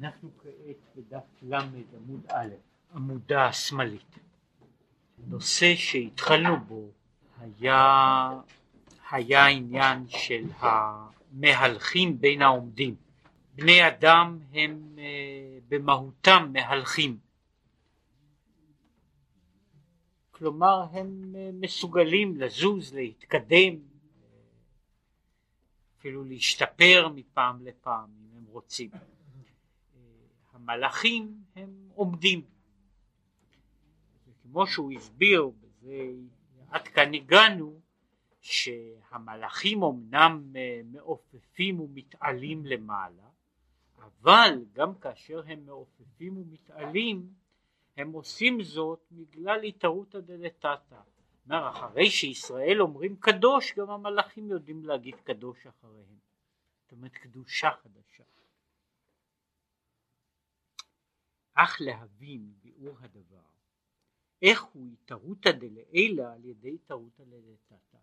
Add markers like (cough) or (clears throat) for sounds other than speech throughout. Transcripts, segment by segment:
אנחנו כעת בדף ל עמוד א', עמודה השמאלית. נושא שהתחלנו בו היה, היה עניין של המהלכים בין העומדים. בני אדם הם אה, במהותם מהלכים. כלומר הם אה, מסוגלים לזוז, להתקדם, אפילו להשתפר מפעם לפעם אם הם רוצים. המלאכים הם עומדים. כמו שהוא הסביר, בזה עד כאן הגענו, שהמלאכים אמנם אה, מעופפים ומתעלים למעלה, אבל גם כאשר הם מעופפים ומתעלים, הם עושים זאת בגלל התערותא דלתתא. אומר, אחרי שישראל אומרים קדוש, גם המלאכים יודעים להגיד קדוש אחריהם. זאת אומרת, קדושה חדשה. אך להבין ביאור הדבר, איך הוא התערותא דלעילא על ידי התערותא דלתתא.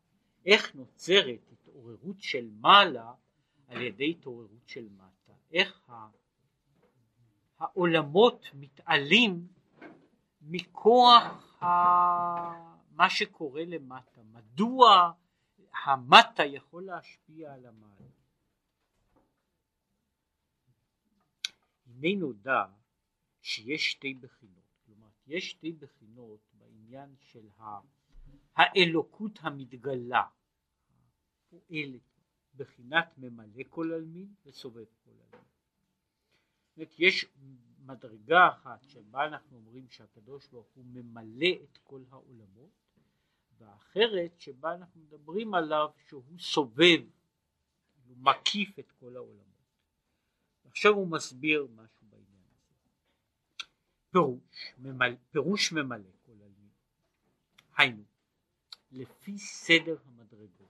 איך נוצרת התעוררות של מעלה על ידי התעוררות של מטה. איך העולמות מתעלים מכוח ה... מה שקורה למטה, מדוע המטה יכול להשפיע על המעלה. הנה נודע שיש שתי בחינות, כלומר יש שתי בחינות בעניין של האלוקות המתגלה, פועלת, בחינת ממלא כל עלמין וסובב כל עלמין. זאת יש מדרגה אחת שבה אנחנו אומרים שהקדוש ברוך הוא ממלא את כל העולמות והאחרת שבה אנחנו מדברים עליו שהוא סובב, הוא מקיף את כל העולמות. עכשיו הוא מסביר הזה. פירוש, ממל, פירוש ממלא כל עלמין. היינו, לפי סדר המדרגות,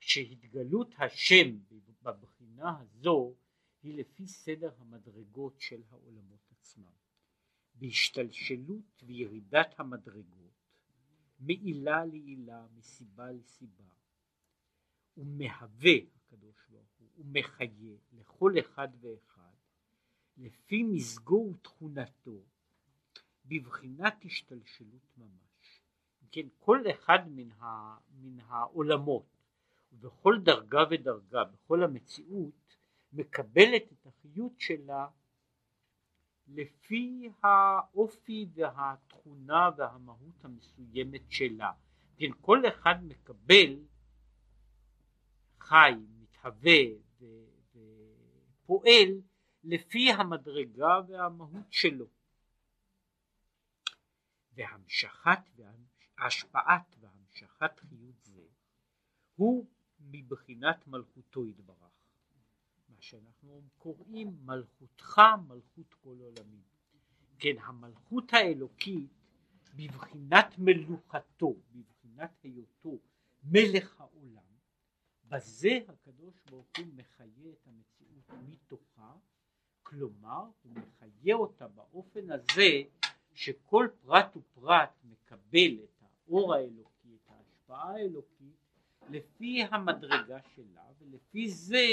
שהתגלות השם בבחינה הזו היא לפי סדר המדרגות של העולמות עצמם. בהשתלשלות וירידת המדרגות מעילה לעילה, מסיבה לסיבה, ומהווה הקדוש ברוך הוא, ומחיה לכל אחד ואחד, לפי מזגו ותכונתו, בבחינת השתלשלות ממש. כן, כל אחד מן, ה, מן העולמות, ובכל דרגה ודרגה, בכל המציאות, מקבלת את החיות שלה לפי האופי והתכונה והמהות המסוימת שלה. כן, כל אחד מקבל, חי, מתהווה ופועל לפי המדרגה והמהות שלו. והמשכת והשפעת והמשכת חיות זה הוא מבחינת מלכותו יתברך. שאנחנו קוראים מלכותך מלכות כל עולמים. כן, המלכות האלוקית בבחינת מלוכתו, בבחינת היותו מלך העולם, בזה הקדוש ברוך הוא מחיה את המציאות מתוכה, כלומר הוא מחיה אותה באופן הזה שכל פרט ופרט מקבל את האור האלוקי, את ההשפעה האלוקית, לפי המדרגה שלה, ולפי זה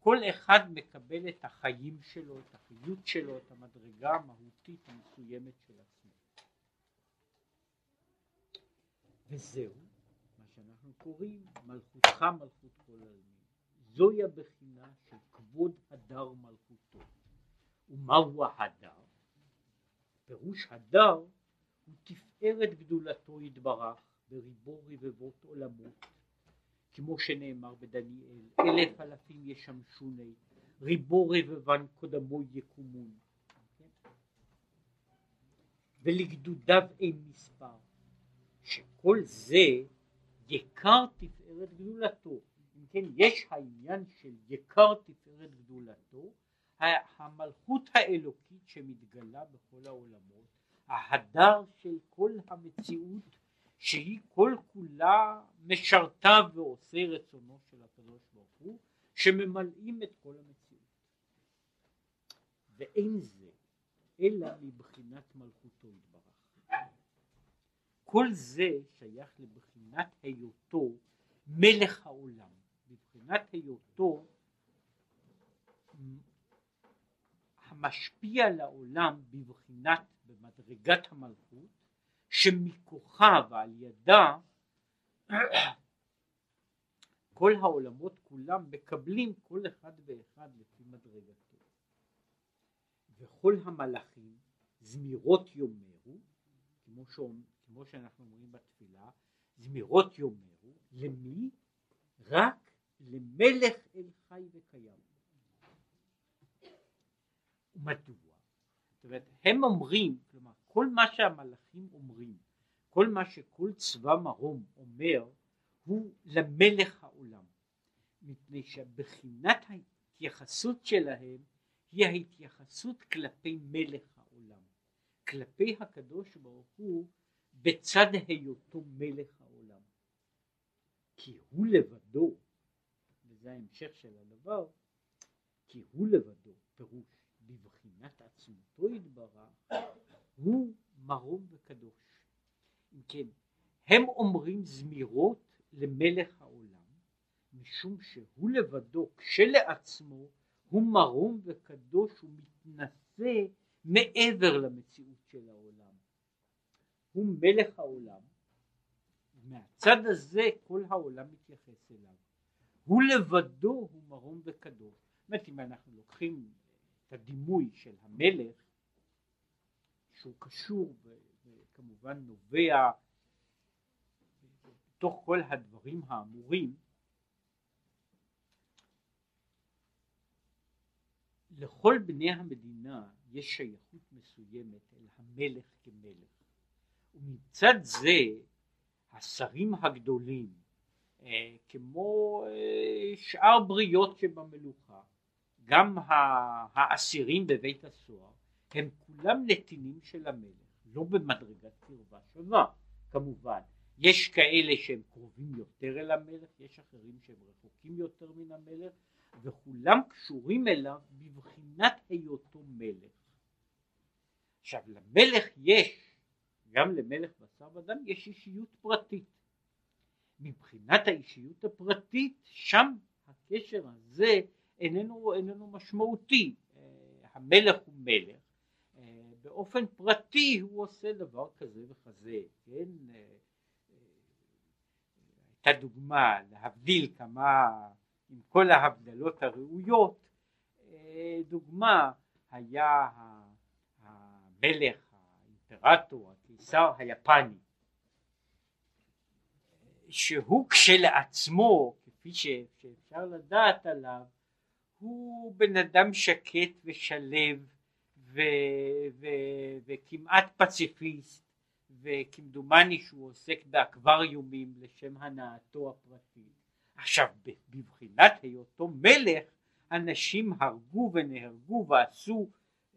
כל אחד מקבל את החיים שלו, את החיות שלו, את המדרגה המהותית המסוימת של עצמו. וזהו מה שאנחנו קוראים מלכותך מלכות כל העלמין. זוהי הבחינה של כבוד הדר מלכותו. ומהו ההדר? פירוש הדר הוא תפארת גדולתו יתברך בריבו רבבות עולמות כמו שנאמר בדניאל, אלף אלפים ישמשוני, ריבו רבבן קודמו יקומון. ולגדודיו אין מספר, שכל זה יקר תפארת גדולתו. אם כן, יש העניין של יקר תפארת גדולתו, המלכות האלוקית שמתגלה בכל העולמות, ההדר של כל המציאות שהיא כל כולה משרתה ועושה רצונו של הקדוש ברוך הוא שממלאים את כל המציאות. ואין זה אלא מבחינת מלכותו יתברך. כל זה שייך לבחינת היותו מלך העולם. בבחינת היותו משפיע לעולם בבחינת במדרגת המלכות שמכוחה ועל ידה (clears throat) כל העולמות כולם מקבלים כל אחד ואחד לפי מדרגתו וכל המלאכים זמירות יאמרו כמו, כמו שאנחנו אומרים בתפילה זמירות יאמרו למי? רק למלך אל חי וקיים מדוע? זאת אומרת הם אומרים כלומר כל מה שהמלאכים אומרים כל מה שכל צבא מרום אומר הוא למלך העולם. מפני שבחינת ההתייחסות שלהם היא ההתייחסות כלפי מלך העולם. כלפי הקדוש ברוך הוא בצד היותו מלך העולם. כי הוא לבדו וזה ההמשך של הדבר כי הוא לבדו פירוש בבחינת עצמותו יתברך הוא מרום וקדוש. אם כן הם אומרים זמירות למלך העולם משום שהוא לבדו כשלעצמו הוא מרום וקדוש ומתנשא מעבר למציאות של העולם. הוא מלך העולם מהצד הזה כל העולם מתייחס אליו. הוא לבדו הוא מרום וקדוש. זאת אומרת אם אנחנו לוקחים הדימוי של המלך שהוא קשור וכמובן נובע בתוך כל הדברים האמורים לכל בני המדינה יש שייכות מסוימת אל המלך כמלך. ומצד זה השרים הגדולים אה, כמו אה, שאר בריות שבמלוכה גם האסירים בבית הסוהר הם כולם נתינים של המלך לא במדרגת קרבה שווה כמובן יש כאלה שהם קרובים יותר אל המלך יש אחרים שהם רחוקים יותר מן המלך וכולם קשורים אליו בבחינת היותו מלך. עכשיו למלך יש, גם למלך בשר ודם יש אישיות פרטית. מבחינת האישיות הפרטית שם הקשר הזה איננו, איננו משמעותי. אה, המלך הוא מלך, אה, באופן פרטי הוא עושה דבר כזה וכזה, כן? אה, הייתה דוגמה להבדיל כמה עם כל ההבדלות הראויות דוגמה היה המלך האימפרטור הקיסר היפני שהוא כשלעצמו כפי שאפשר לדעת עליו הוא בן אדם שקט ושלב ו, ו, וכמעט פציפיסט וכמדומני שהוא עוסק באקווריומים לשם הנאתו הפרטית עכשיו בבחינת היותו מלך אנשים הרגו ונהרגו ועשו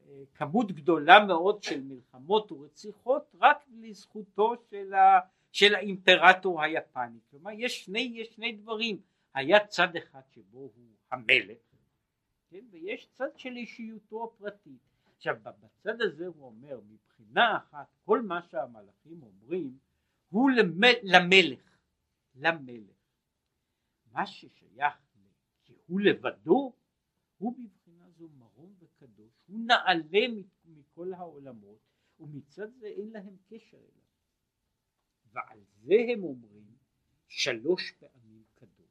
אה, כמות גדולה מאוד של מלחמות ורציחות רק לזכותו של, ה, של האימפרטור היפני. כלומר יש שני, יש שני דברים. היה צד אחד שבו הוא המלך כן, ויש צד של אישיותו הפרטית. עכשיו בצד הזה הוא אומר מבחינה אחת כל מה שהמלאכים אומרים הוא למלך. למלך. מה ששייך כי הוא לבדו הוא בבחינה זו מרום וקדוש. הוא נעלה מכל העולמות ומצד זה אין להם קשר אליו. ועל זה הם אומרים שלוש פעמים קדוש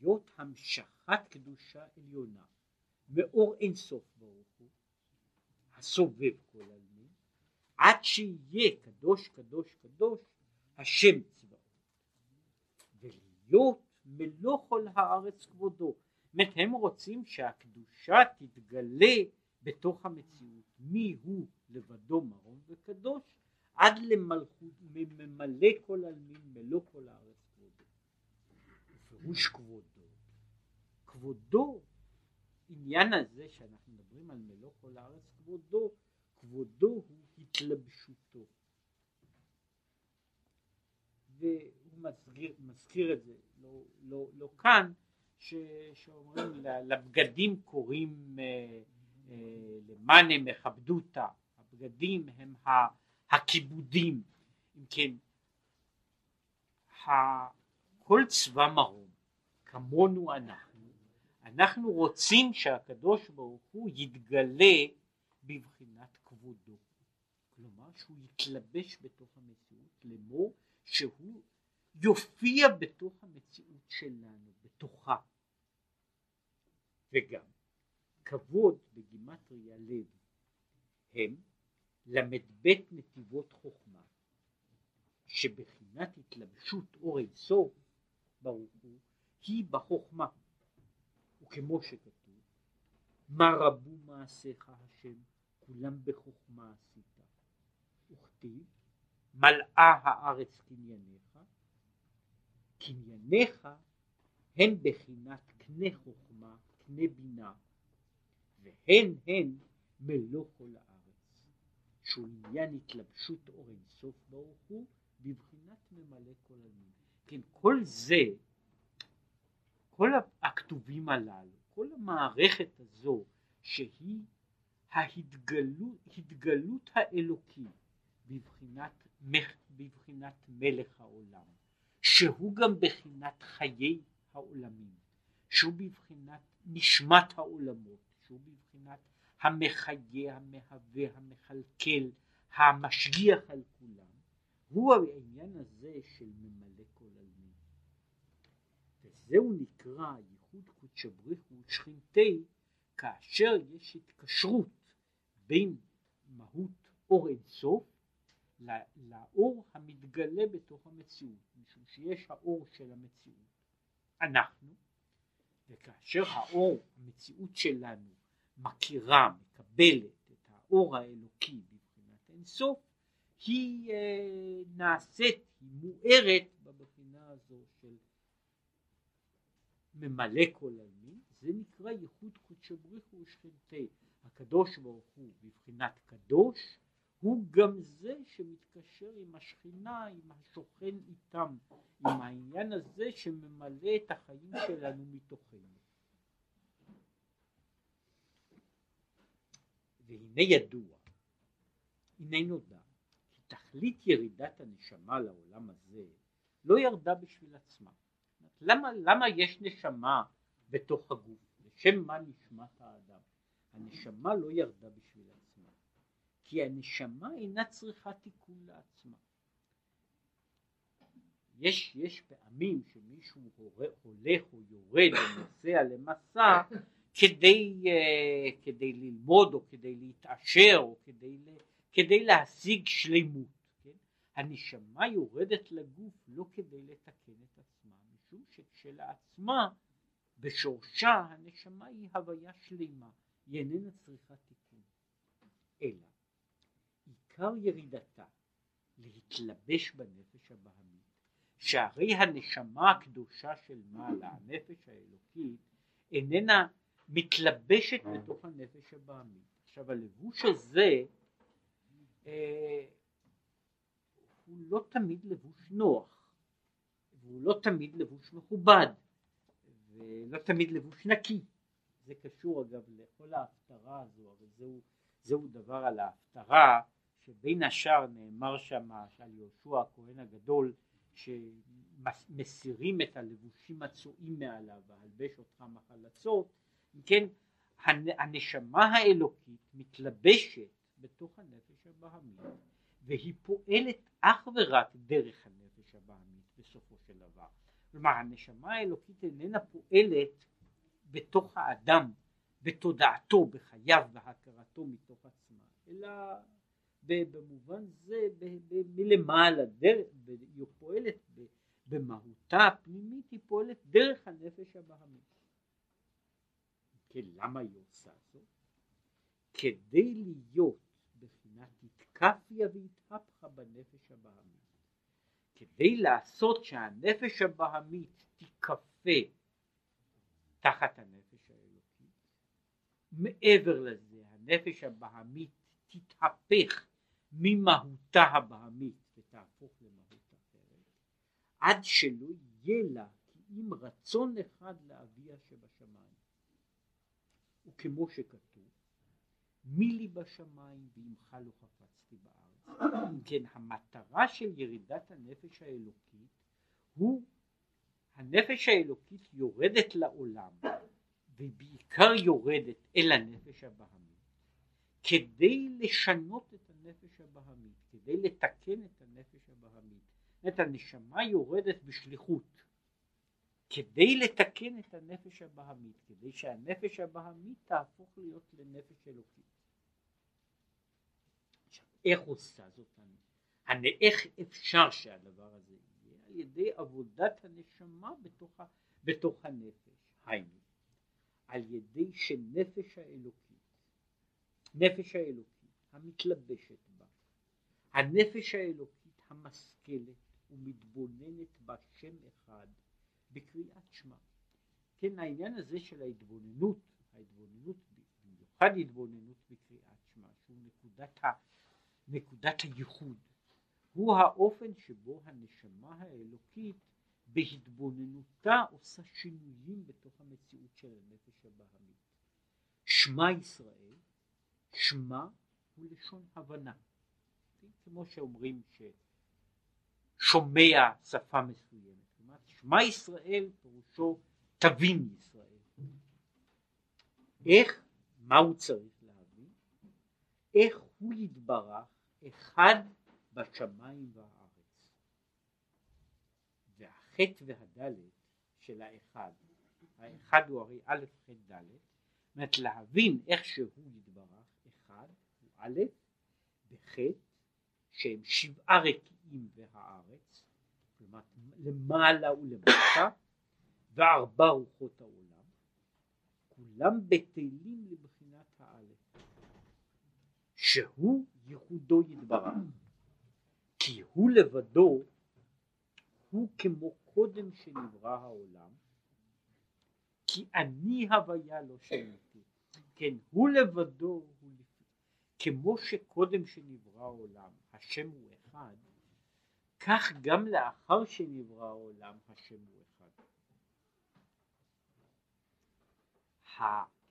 להיות המשכת קדושה עליונה. מאור אינסוף ברוך הוא הסובב כל עלמין עד שיהיה קדוש קדוש קדוש השם להיות מלוא כל הארץ כבודו. זאת הם רוצים שהקדושה תתגלה בתוך המציאות. מי הוא? לבדו מרום וקדוש עד למלכות ממלא כל עלמין מלוא כל הארץ ופירוש כבודו. כבודו עניין הזה שאנחנו מדברים על מלוא כל הארץ כבודו כבודו הוא התלבשותו. מזכיר, מזכיר את זה, לא, לא, לא כאן, ש, שאומרים לבגדים קוראים אה, אה, למאנה מכבדותא, הבגדים הם הכיבודים, אם כן, כל צבא מרום כמונו אנחנו, אנחנו רוצים שהקדוש ברוך הוא יתגלה בבחינת כבודו. כלומר שהוא יתלבש בתוך המציאות לאמור שהוא יופיע בתוך המציאות שלנו, בתוכה. וגם כבוד בגימטריה לב הם ל"ב נתיבות חוכמה שבחינת התלבשות אור אינסוף ברוך הוא היא בחוכמה וכמו שכתוב מה רבו מעשיך השם כולם בחוכמה עשית וכתיב מלאה הארץ קנייניך קנייניך הם בחינת קנה חוכמה קנה בינה והן הן מלוא כל הארץ שהוא עניין התלבשות אור אינסוף ברוך הוא בבחינת ממלא כל עלמין כן כל זה כל הכתובים הללו כל המערכת הזו שהיא ההתגלות האלוקית בבחינת, בבחינת מלך העולם שהוא גם בחינת חיי העולמים שהוא בבחינת נשמת העולמות שהוא בבחינת המחיה המהווה המכלכל המשגיח על כולם הוא העניין הזה של ממלא כל עלמין וזהו נקרא ייחוד קודשא בריחו ושכינתי כאשר יש התקשרות בין מהות אור אינסוף לאור המתגלה בתוך המציאות, משום שיש האור של המציאות, אנחנו, וכאשר האור, המציאות שלנו, מכירה, מקבלת את האור האלוקי בבחינת אינסוף, היא אה, נעשית, היא מוארת בבחינה הזו של ממלא כל עלמין, זה נקרא ייחוד קודשא בריחו ושכנתי, הקדוש ברוך הוא בבחינת קדוש הוא גם זה שמתקשר עם השכינה, עם השוכן איתם, עם העניין הזה שממלא את החיים שלנו מתוכנו. והנה ידוע, הנה נודע, כי תכלית ירידת הנשמה לעולם הזה לא ירדה בשביל עצמה. למה, למה יש נשמה בתוך הגוף? לשם מה נשמת האדם? הנשמה לא ירדה בשביל עצמה. כי הנשמה אינה צריכה תיקון לעצמה. יש, יש פעמים שמישהו הולך או יורד או נוסע למסע כדי, uh, כדי ללמוד או כדי להתעשר או כדי, כדי להשיג שלמות. כן? הנשמה יורדת לגוף לא כדי לתקן את עצמה, משום שכשלעצמה בשורשה הנשמה היא הוויה שלמה, היא איננה צריכה תיקון. אלא עיקר ירידתה להתלבש בנפש הבהמית, שהרי הנשמה הקדושה של מעלה, הנפש האלוקית, איננה מתלבשת בתוך הנפש הבהמית. עכשיו הלבוש הזה אה, הוא לא תמיד לבוש נוח, והוא לא תמיד לבוש מכובד, ולא תמיד לבוש נקי. זה קשור אגב לכל ההפטרה הזו, אבל זהו, זהו דבר על ההפטרה שבין השאר נאמר שם על יהושע הכהן הגדול שמסירים את הלבושים הצועים מעליו והלבש אותך מחלצות, אם כן הנשמה האלוקית מתלבשת בתוך הנפש הבהמית והיא פועלת אך ורק דרך הנפש הבהמית בסופו של דבר. כלומר הנשמה האלוקית איננה פועלת בתוך האדם, בתודעתו, בחייו, בהכרתו מתוך עצמה, אלא במובן זה מלמעלה, היא פועלת במהותה הפנימית, היא פועלת דרך הנפש הבהמית. כן, למה היא עושה זאת? כדי להיות בחינת התקפיה והתהפכה בנפש הבהמית. כדי לעשות שהנפש הבהמית תיכפה תחת הנפש האלוקית. מעבר לזה, הנפש הבהמית תתהפך ממהותה הבהמית ותהפוך למהות אחרת, עד שלא יהיה לה כי רצון אחד לאביה שבשמיים. וכמו שכתוב, מי לי בשמיים ועמך לא חפצתי בארץ. (clears throat) כן, המטרה של ירידת הנפש האלוקית הוא הנפש האלוקית יורדת לעולם ובעיקר יורדת אל הנפש הבהמית כדי לשנות את הנפש הבהמית, כדי לתקן את הנפש הבהמית. זאת הנשמה יורדת בשליחות כדי לתקן את הנפש הבהמית, כדי שהנפש הבהמית תהפוך להיות לנפש אלוקית. איך עושה זאת? איך אפשר שהדבר הזה יהיה? על ידי עבודת הנשמה בתוך, בתוך הנפש. היינו, על ידי שנפש האלוקית, נפש האלוקית המתלבשת בה, הנפש האלוקית המשכלת ומתבוננת בה שם אחד בקריאת שמע. כן, העניין הזה של ההתבוננות, ההתבוננות, במיוחד התבוננות בקריאת שמע, שהוא נקודת, ה, נקודת הייחוד, הוא האופן שבו הנשמה האלוקית בהתבוננותה עושה שינויים בתוך המציאות של הנפש הבהמית. שמע ישראל, שמע הוא לשון הבנה. כמו שאומרים ששומע שפה מסוימת. כלומר, שמע ישראל פירושו תבין ישראל. איך, מה הוא צריך להבין? איך הוא יתברך אחד בשמיים והארץ. והחטא והדלת של האחד, האחד הוא הרי א' ח' ד', זאת אומרת להבין איך שהוא יתברך, אחד הוא א', וח' שהם שבעה רקיעים והארץ, כלומר למעלה ולמטה, וארבע רוחות העולם, כולם בטלים לבחינת האלף, שהוא ייחודו יתברך. כי הוא לבדו הוא כמו קודם שנברא העולם כי אני הוויה לא שמעתי כן הוא לבדו הוא כמו שקודם שנברא העולם השם הוא אחד כך גם לאחר שנברא העולם השם הוא אחד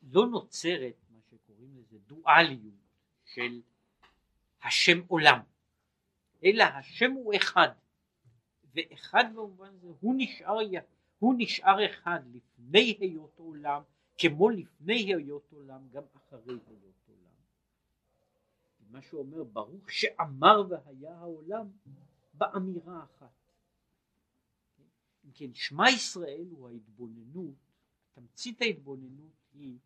לא נוצרת מה שקוראים לזה דואליות של השם עולם אלא השם הוא אחד ואחד במובן הזה הוא נשאר, הוא נשאר אחד לפני היות עולם כמו לפני היות עולם גם אחרי היות עולם. מה שאומר ברוך שאמר והיה העולם באמירה אחת. אם כן שמע ישראל הוא ההתבוננות, תמצית ההתבוננות היא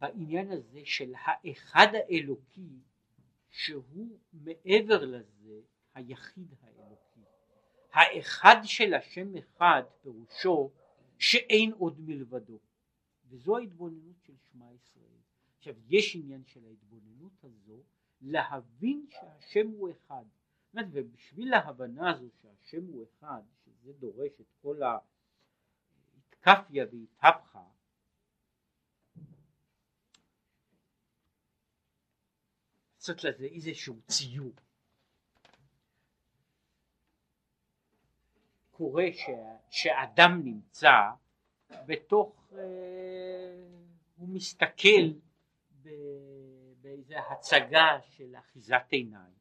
בעניין הזה של האחד האלוקי שהוא מעבר לזה היחיד האלוקי. האחד של השם אחד פירושו שאין עוד מלבדו וזו ההתבוננות של שמע ישראל. עכשיו יש עניין של ההתבוננות הזו להבין שהשם הוא אחד ובשביל ההבנה הזו שהשם הוא אחד שזה דורש את כל ההתקפיה והתהפכה לעשות לזה איזשהו ציור. קורה ש, שאדם נמצא בתוך, אה, הוא מסתכל באיזה הצגה של אחיזת עיניים.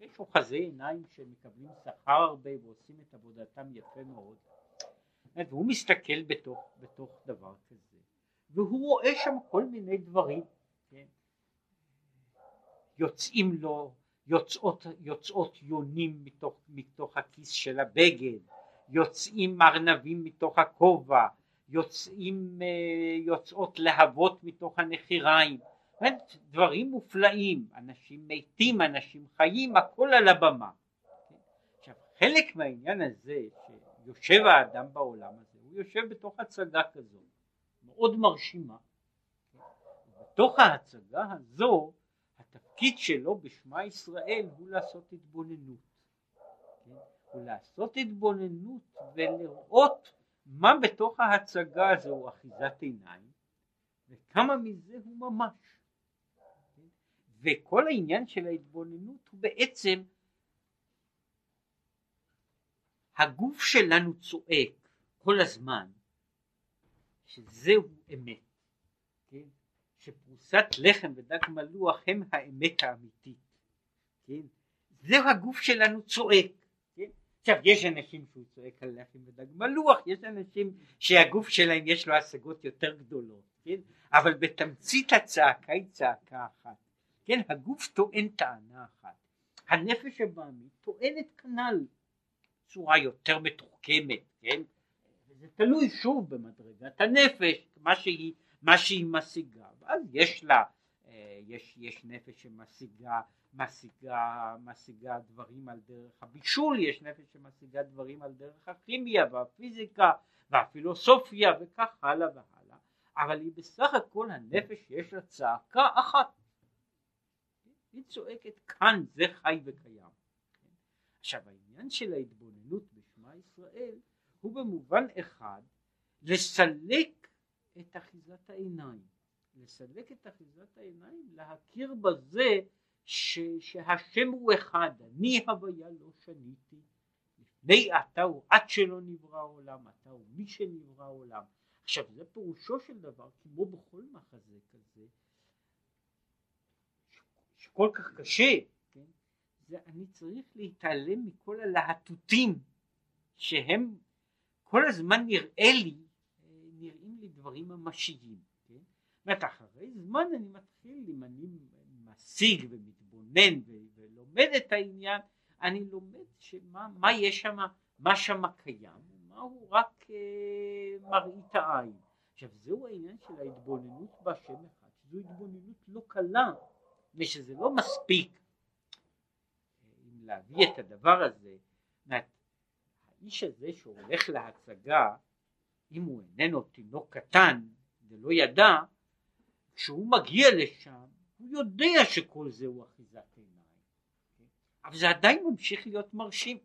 יש אוחזי עיניים שמקבלים שכר הרבה ועושים את עבודתם יפה מאוד. והוא מסתכל בתוך, בתוך דבר כזה, והוא רואה שם כל מיני דברים. יוצאים לו, יוצאות, יוצאות יונים מתוך, מתוך הכיס של הבגד, יוצאים ארנבים מתוך הכובע, יוצאים, אה, יוצאות להבות מתוך הנחיריים, דברים מופלאים, אנשים מתים, אנשים חיים, הכל על הבמה. עכשיו חלק מהעניין הזה שיושב האדם בעולם הזה, הוא יושב בתוך הצגה כזו, מאוד מרשימה. בתוך ההצגה הזו התפקיד שלו בשמע ישראל הוא לעשות התבוננות. כן? הוא לעשות התבוננות ולראות מה בתוך ההצגה הזו אחיזת עיניים וכמה מזה הוא ממש. כן? וכל העניין של ההתבוננות הוא בעצם הגוף שלנו צועק כל הזמן שזהו אמת. שפרוסת לחם ודג מלוח הם האמת האמיתית, כן? זהו הגוף שלנו צועק, כן? עכשיו יש אנשים שהוא צועק על לחם ודג מלוח, יש אנשים שהגוף שלהם יש לו השגות יותר גדולות, כן? אבל בתמצית הצעקה היא צעקה אחת, כן? הגוף טוען טענה אחת, הנפש הבעמית טוענת כנ"ל צורה יותר מתוחכמת, כן? זה תלוי שוב במדרגת הנפש, מה שהיא, מה שהיא משיגה, ואז יש לה, אה, יש, יש נפש שמשיגה משיגה, משיגה דברים על דרך הבישול, יש נפש שמשיגה דברים על דרך הכימיה והפיזיקה והפילוסופיה וכך הלאה והלאה, אבל היא בסך הכל הנפש יש לה צעקה אחת. היא צועקת כאן זה חי וקיים. עכשיו העניין של ההתבוננות בשמע ישראל הוא במובן אחד לסלק את אחיזת העיניים. לסלק את אחיזת העיניים, להכיר בזה ש, שהשם הוא אחד, אני הוויה לא שניתי, לפני אתה הוא עד שלא נברא העולם, אתה הוא מי שנברא העולם. עכשיו זה פירושו של דבר, כמו בכל מחזה כזה, שכל כך קשה, כן? זה אני צריך להתעלם מכל הלהטוטים שהם כל הזמן נראה לי, דברים ממשיים, כן? זאת אומרת אחרי זמן אני מתחיל, אם אני משיג ומתבונן ולומד את העניין, אני לומד שמה מה יש שם, מה שם קיים, ומה הוא רק אה, מראית העין. עכשיו זהו העניין של ההתבוננות בהשם אחד, שזו התבוננות לא קלה, ושזה לא מספיק אם להביא את הדבר הזה, האיש הזה שהולך להצגה, אם הוא איננו תינוק קטן ולא ידע, כשהוא מגיע לשם הוא יודע שכל זה הוא אחיזת עיניים, כן? אבל זה עדיין ממשיך להיות מרשים,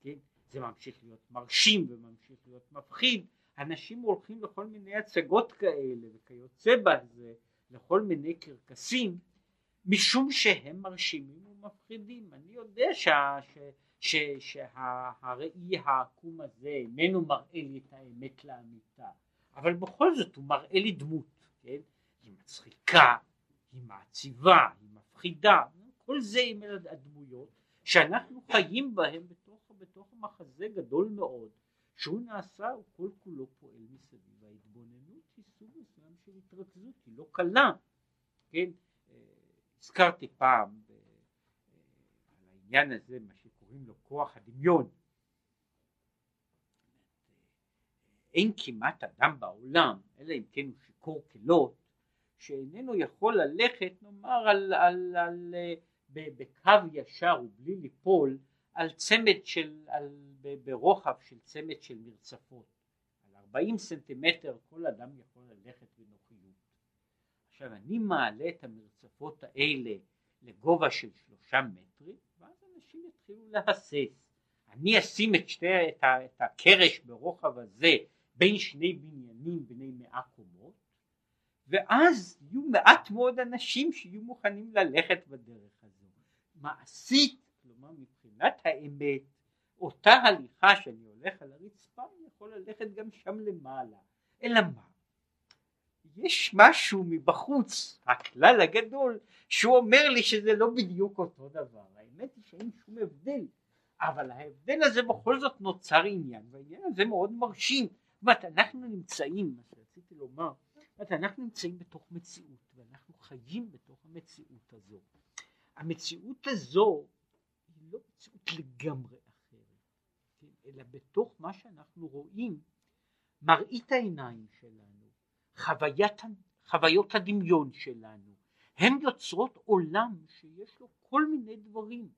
כן? זה ממשיך להיות מרשים וממשיך להיות מפחיד, אנשים הולכים לכל מיני הצגות כאלה וכיוצא בזה, לכל מיני קרקסים, משום שהם מרשימים ומפחידים. אני יודע שה, ש, ש, שהראי העקום הזה איננו מראה לי את האמת לאמיתה, אבל בכל זאת הוא מראה לי דמות, כן? היא מצחיקה, היא מעציבה, היא מפחידה, כל זה עם הדמויות שאנחנו חיים בהם בתוך, בתוך מחזה גדול מאוד שהוא נעשה, הוא כל כולו פועל מסביב. ההתבוננות היא סוג מסוים של התרכזות, היא לא קלה, כן? אה, הזכרתי פעם ב, אה, על העניין הזה, מה שקוראים לו כוח הדמיון. אין כמעט אדם בעולם, אלא אם כן הוא שיכור כלות, שאיננו יכול ללכת נאמר על, על, על, על בקו ישר ובלי ליפול על צמד של, על, ברוחב של צמד של מרצפות, על 40 סנטימטר כל אדם יכול ללכת בנוחיות. עכשיו אני מעלה את המרצפות האלה לגובה של שלושה מטרים ואז אנשים יתחילו להסס. אני אשים את, שתי, את, ה, את הקרש ברוחב הזה בין שני בניינים בני מאה קומות ואז יהיו מעט מאוד אנשים שיהיו מוכנים ללכת בדרך הזו. מעשית, כלומר מבחינת האמת, אותה הליכה שאני הולך על הרצפה, אני יכול ללכת גם שם למעלה. אלא מה? יש משהו מבחוץ, הכלל הגדול, שהוא אומר לי שזה לא בדיוק אותו דבר. האמת היא שאין שום הבדל, אבל ההבדל הזה בכל זאת נוצר עניין, והעניין הזה מאוד מרשים. זאת אומרת, אנחנו נמצאים, מה שרציתי לומר, אומרת, אנחנו נמצאים בתוך מציאות ואנחנו חיים בתוך המציאות הזו. המציאות הזו היא לא מציאות לגמרי אחרת? אלא בתוך מה שאנחנו רואים, מראית העיניים שלנו, חוויית, חוויות הדמיון שלנו, הן יוצרות עולם שיש לו כל מיני דברים,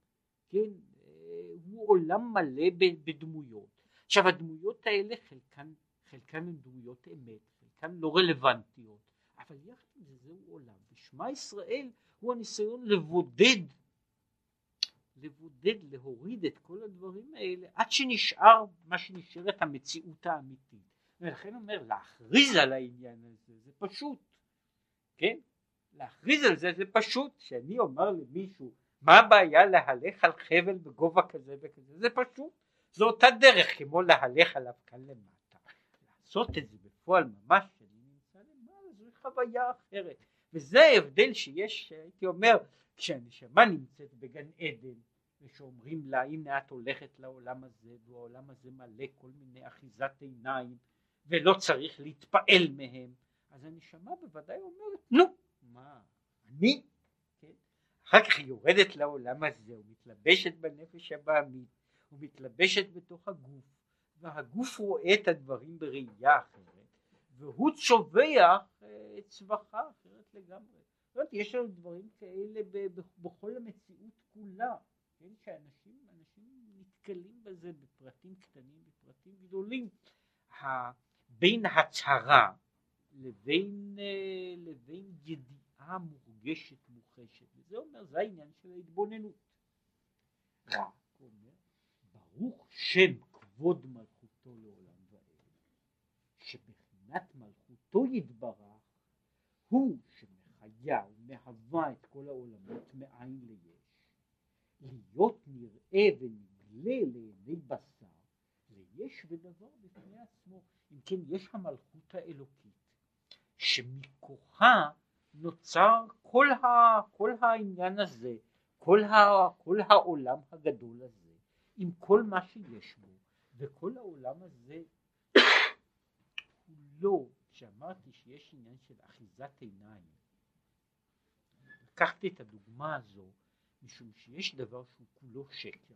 כן, אה, הוא עולם מלא בדמויות. עכשיו הדמויות האלה חלקן, חלקן הן דמויות אמת, כאן לא רלוונטיות, אבל יחד עם זה זהו עולם, ושמע ישראל הוא הניסיון לבודד, לבודד, להוריד את כל הדברים האלה עד שנשאר מה שנשארת המציאות האמיתית. ולכן אומר להכריז על העניין הזה זה פשוט, כן? להכריז על זה זה פשוט, שאני אומר למישהו מה הבעיה להלך על חבל בגובה כזה וכזה, זה פשוט, זו אותה דרך כמו להלך עליו כאן למטה. לעשות את זה בפועל ממש שאני נמצא למעלה זו חוויה אחרת. וזה ההבדל שיש הייתי אומר כשהנשמה נמצאת בגן עדן ושאומרים לה הנה את הולכת לעולם הזה והעולם הזה מלא כל מיני אחיזת עיניים ולא צריך להתפעל מהם אז הנשמה בוודאי אומרת נו מה אני כן? אחר כך היא יורדת לעולם הזה ומתלבשת בנפש הבעמית ומתלבשת בתוך הגוף והגוף רואה את הדברים בראייה אחרת והוא צובע אה, צווחה אחרת לגמרי. זאת אומרת, יש לנו דברים כאלה בכל המציאות כולה, כן, שאנשים אנשים נתקלים בזה בפרטים קטנים, בפרטים גדולים. בין הצהרה לבין, אה, לבין ידיעה מורגשת מוחשת, וזה אומר, זה העניין של ההתבוננות. ברוך שם כבוד מלכותו לעולם ועד, שבחינת מלכותו יתברך הוא שמחיה ומהווה את כל העולמות מאין ליש, להיות נראה ונגלה לעיני בשר, ליש ודבר בפני עצמו. אם כן, יש המלכות האלוקית, שמכוחה נוצר כל, ה, כל העניין הזה, כל, ה, כל העולם הגדול הזה, עם כל מה שיש בו, וכל העולם הזה הוא (coughs) לא, כשאמרתי שיש עניין של אחיזת עיניים, לקחתי את הדוגמה הזו משום שיש דבר שהוא כולו שקר.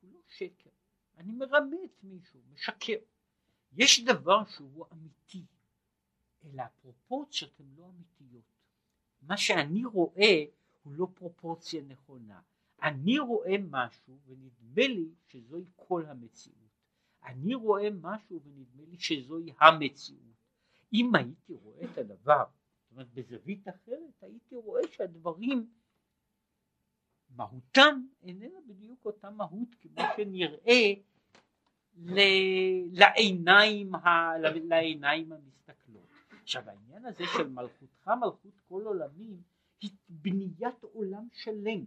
כולו שקר. אני מרמה את מישהו, משקר. יש דבר שהוא אמיתי, אלא הפרופורציות הן לא אמיתיות. מה שאני רואה הוא לא פרופורציה נכונה. אני רואה משהו ונדמה לי שזוהי כל המציאות. אני רואה משהו ונדמה לי שזוהי המציאות. אם הייתי רואה את הדבר, זאת אומרת בזווית אחרת, הייתי רואה שהדברים מהותם איננה בדיוק אותה מהות כמו שנראה לעיניים, ה, לעיניים המסתכלות. עכשיו העניין הזה של מלכותך מלכות כל עולמים היא בניית עולם שלם,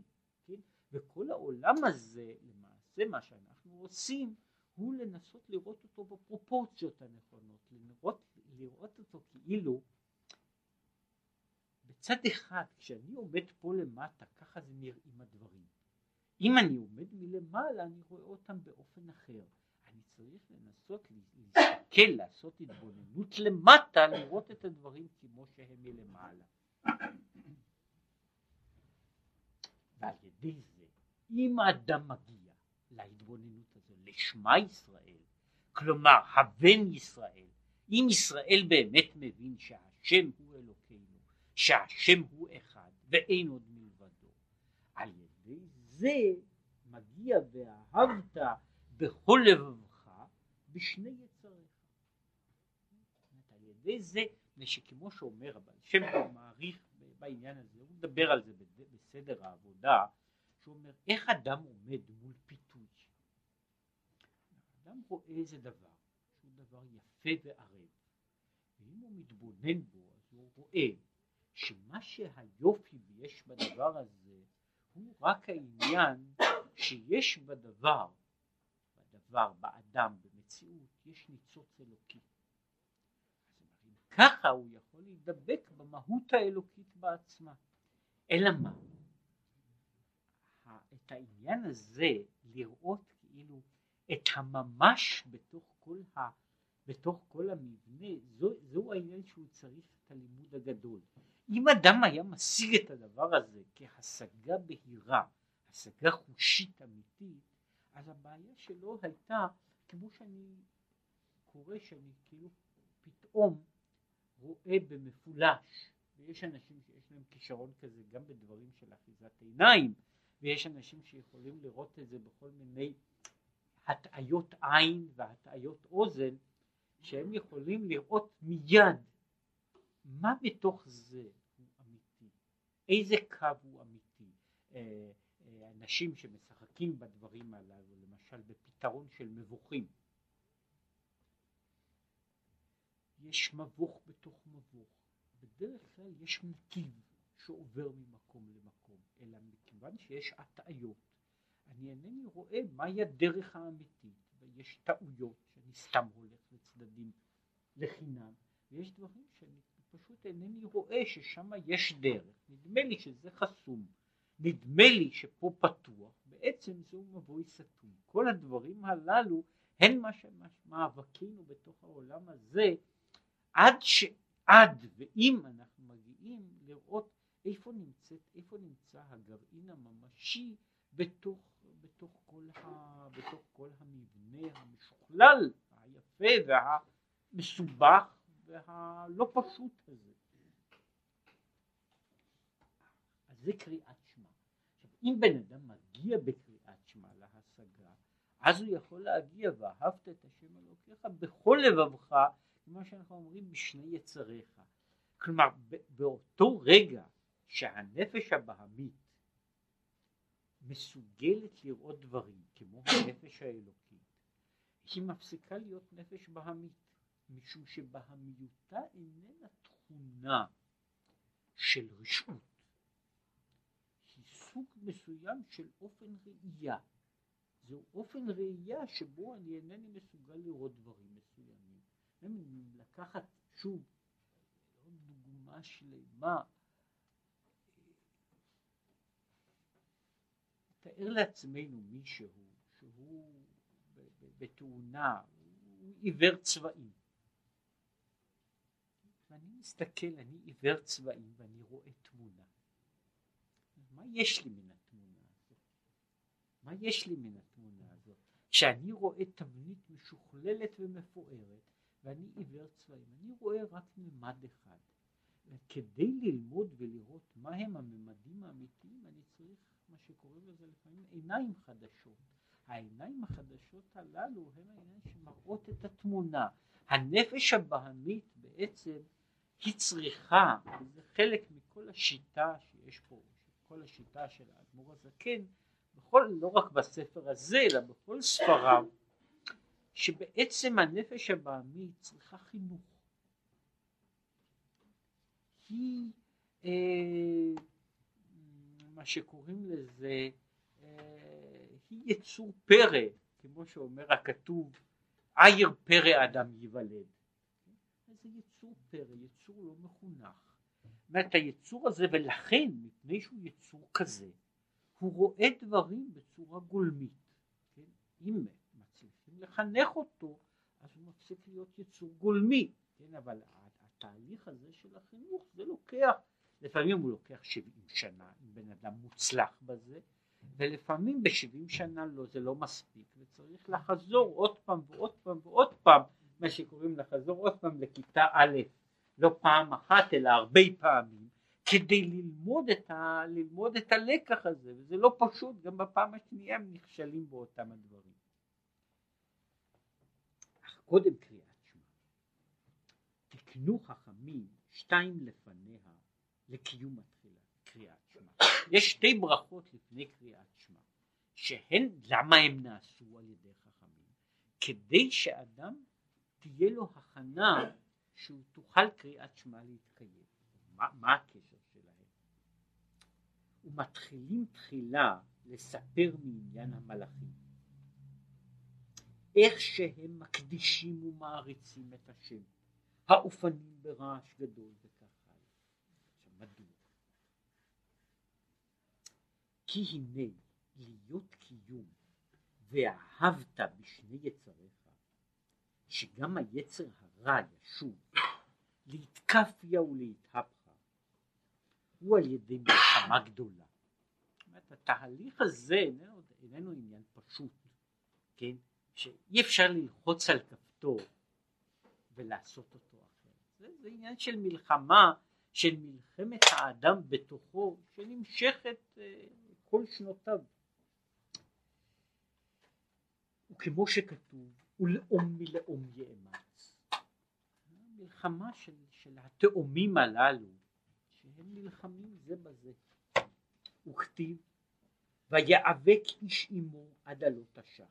כן? וכל העולם הזה למעשה מה שאנחנו עושים הוא לנסות לראות אותו בפרופורציות הנכונות, לראות, לראות אותו כאילו בצד אחד כשאני עומד פה למטה ככה זה נראים הדברים אם אני עומד מלמעלה אני רואה אותם באופן אחר אני צריך לנסות להסתכל, לעשות התבוננות למטה, לראות את הדברים כמו שהם מלמעלה. ועל ידי זה, אם האדם מגיע להתבוננות הזו, לשמה ישראל, כלומר הבן ישראל, אם ישראל באמת מבין שהשם הוא אלוקינו, שהשם הוא אחד ואין עוד מלבדו, על ידי זה מגיע ואהבת בכל לבבך בשני יצריך. על ידי זה, שכמו שאומר אבל שם הוא מעריך בעניין הזה, הוא מדבר על זה בסדר העבודה, שהוא אומר איך אדם עומד מול פיתוי. אדם רואה איזה דבר, שהוא דבר יפה וערב, ואם הוא מתבונן בו אז הוא רואה שמה שהיופי ויש בדבר הזה הוא רק העניין שיש בדבר בדבר, באדם, במציאות, יש ניצוץ אלוקי. אם ככה הוא יכול להידבק במהות האלוקית בעצמה. אלא מה? את העניין הזה לראות כאילו את הממש בתוך כל, ה, בתוך כל המבנה, זו, זו העניין שהוא צריך את הלימוד הגדול. אם אדם היה משיג את הדבר הזה כהשגה בהירה, השגה חושית אמיתית, אז הבעיה שלו הייתה כמו שאני קורא שאני כאילו פתאום רואה במפולש ויש אנשים שיש להם כישרון כזה גם בדברים של אחיזת עיניים ויש אנשים שיכולים לראות את זה בכל מיני הטעיות עין והטעיות אוזן שהם יכולים לראות מיד מה בתוך זה הוא אמיתי, איזה קו הוא אמיתי. אה, אה, אנשים שמשחקים בדברים הללו, למשל בפתרון של מבוכים. יש מבוך בתוך מבוך. בדרך כלל יש נתיב שעובר ממקום למקום, אלא מכיוון שיש הטעיות, אני אינני רואה מהי הדרך האמיתית, ויש טעויות שאני סתם הולך לצדדים לחינם, ויש דברים שאני פשוט אינני רואה ששם יש דרך, נדמה לי שזה חסום. נדמה לי שפה פתוח, בעצם זהו מבוי סתום. כל הדברים הללו הן מה שמאבקינו בתוך העולם הזה, עד שעד ואם אנחנו מגיעים לראות איפה נמצאת, איפה נמצא הגרעין הממשי בתוך, בתוך, כל, ה, בתוך כל המבנה המשוכלל, היפה והמסובך והלא פשוט הזה. אז זה קריאת שמע. עכשיו אם בן אדם מגיע בקריאת שמע להשגה, אז הוא יכול להגיע ואהבת את השם אלוקיך בכל לבבך, כמו שאנחנו אומרים בשני יצריך. כלומר באותו רגע שהנפש הבהמית מסוגלת לראות דברים כמו הנפש האלוקית, היא מפסיקה להיות נפש בהמית, משום שבהמיותה איננה תכונה של רשעות, היא סוג מסוים של אופן ראייה. זהו אופן ראייה שבו אני אינני מסוגל לראות דברים מסוימים. לקחת שוב דוגמה שלמה תאר לעצמנו מישהו שהוא בתאונה, הוא עיוור צבעים. ואני מסתכל, אני עיוור צבעים ואני רואה תמונה. מה יש לי מן התמונה הזאת? מה יש לי מן התמונה הזאת? כשאני רואה תבנית משוכללת ומפוארת ואני עיוור צבעים, אני רואה רק ממד אחד. כדי ללמוד ולראות מהם הממדים האמיתיים אני צריך מה שקוראים לזה לפעמים עיניים חדשות. העיניים החדשות הללו הן העיניים שמראות את התמונה. הנפש הבהמית בעצם היא צריכה, וזה חלק מכל השיטה שיש פה, כל השיטה של האדמו"ר הזקן, בכל, לא רק בספר הזה אלא בכל ספריו, שבעצם הנפש הבהמית צריכה חינוך. היא אה, מה שקוראים לזה, אה, היא יצור פרא, כמו שאומר הכתוב, עיר פרא אדם ייוולד. זה יצור פרא, יצור לא מחונך. אומרת היצור הזה ולכן מפני שהוא יצור כזה הוא רואה דברים בצורה גולמית. כן? אם מצליחים לחנך אותו אז הוא מפסיק להיות יצור גולמי. כן? אבל התהליך הזה של החינוך זה לוקח לפעמים הוא לוקח 70 שנה אם בן אדם מוצלח בזה ולפעמים ב-70 שנה לא זה לא מספיק וצריך לחזור עוד פעם ועוד פעם ועוד פעם מה שקוראים לחזור עוד פעם לכיתה א' לא פעם אחת אלא הרבה פעמים כדי ללמוד את, ה, ללמוד את הלקח הזה וזה לא פשוט גם בפעם השנייה הם נכשלים באותם הדברים. אך קודם קריאת שמע תקנו חכמים שתיים לפניה לקיום התחילה, קריאת שמע. יש שתי ברכות לפני קריאת שמע, שהן, למה הן נעשו על ידי חכמים? כדי שאדם תהיה לו הכנה שהוא תוכל קריאת שמע להתקיים. מה, מה הקשר שלהם? ומתחילים תחילה לספר מעניין המלאכים. איך שהם מקדישים ומעריצים את השם, האופנים ברעש גדול מדוע? כי הנה להיות קיום ואהבת בשני יצריך שגם היצר הרע ישוב להתקפיה ולהתהפכה הוא על ידי מלחמה גדולה. אומרת התהליך הזה איננו, איננו עניין פשוט, כן? שאי אפשר ללחוץ על כפתור ולעשות אותו אחרת. זה, זה עניין של מלחמה של מלחמת האדם בתוכו שנמשכת אה, כל שנותיו. וכמו שכתוב, ולאום מלאום יאמץ. מלחמה של, של התאומים הללו, שהם נלחמים זה בזה. וכתיב, ויאבק איש עמו עד עלות השחר.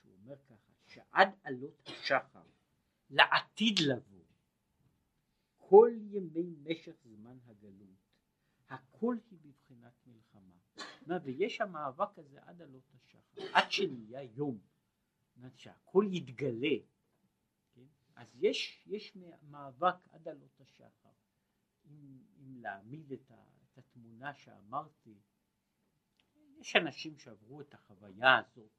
שהוא אומר ככה, שעד עלות השחר, לעתיד לבוא, כל ימי משך זמן הגלות, הכל היא בבחינת מלחמה. מה, ויש המאבק הזה עד עלות השחר, עד שנהיה יום, זאת שהכל יתגלה, כן? אז יש, יש מאבק עד עלות השחר, אם, אם להעמיד את, ה, את התמונה שאמרתי, יש אנשים שעברו את החוויה הזאת,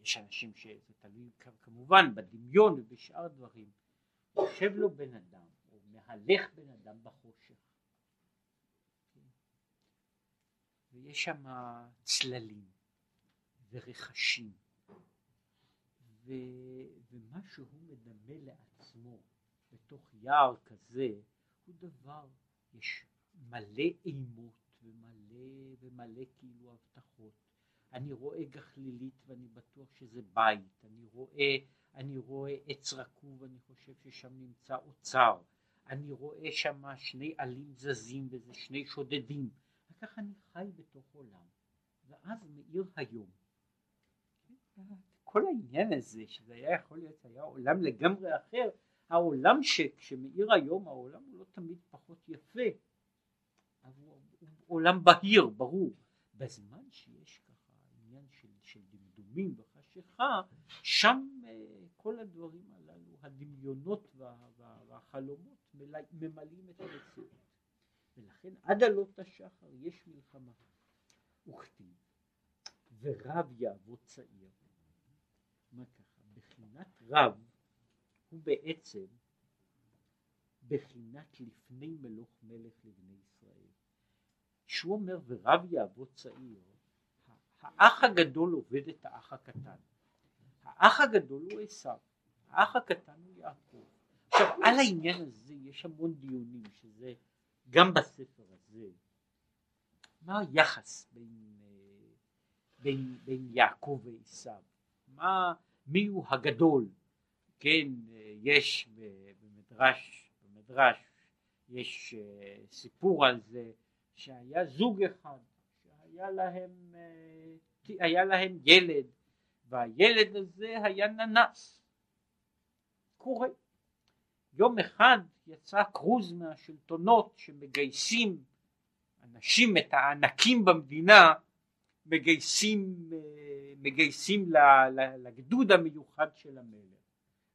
יש אנשים שזה תלוי כמובן בדמיון ובשאר דברים, יושב לו בן אדם או מהלך בן אדם בחושך. ויש שם צללים ורכשים ו, ומה שהוא מדמה לעצמו בתוך יער כזה הוא דבר, יש מלא אימות ומלא, ומלא כאילו הבטחות. אני רואה גחלילית ואני בטוח שזה בית, אני רואה, אני רואה עץ רקוב ואני חושב ששם נמצא אוצר, אני רואה שם שני עלים זזים וזה שני שודדים, וכך אני חי בתוך עולם, ואז מאיר היום. כל העניין הזה שזה היה יכול להיות היה עולם לגמרי אחר. העולם שכשמאיר היום העולם הוא לא תמיד פחות יפה. אבל הוא עולם בהיר ברור. בזמן שיש ככה עניין של, של דמדומים וחשיכה שם אה, כל הדברים הללו הדמיונות וה, וה, והחלומות ממלאים את המציאות. ולכן עד עלות השחר יש מלחמה. וכתיב ורב יעבוד צעיר מה ככה בחינת רב הוא בעצם בחינת לפני מלוך מלך לבני ישראל. שהוא אומר ורב יעבוד צעיר, האח הגדול עובד את האח הקטן. האח הגדול הוא עשיו, האח הקטן הוא יעקב. עכשיו על העניין הזה יש המון דיונים שזה גם בספר הזה, מה היחס בין, אה, בין, בין יעקב ועשיו, מה, מי הוא הגדול, כן, יש במדרש, במדרש יש אה, סיפור על זה שהיה זוג אחד שהיה להם, אה, היה להם ילד והילד הזה היה ננס, קורה. יום אחד יצא כרוז מהשלטונות שמגייסים אנשים את הענקים במדינה מגייסים, אה, מגייסים לגדוד המיוחד של המלך.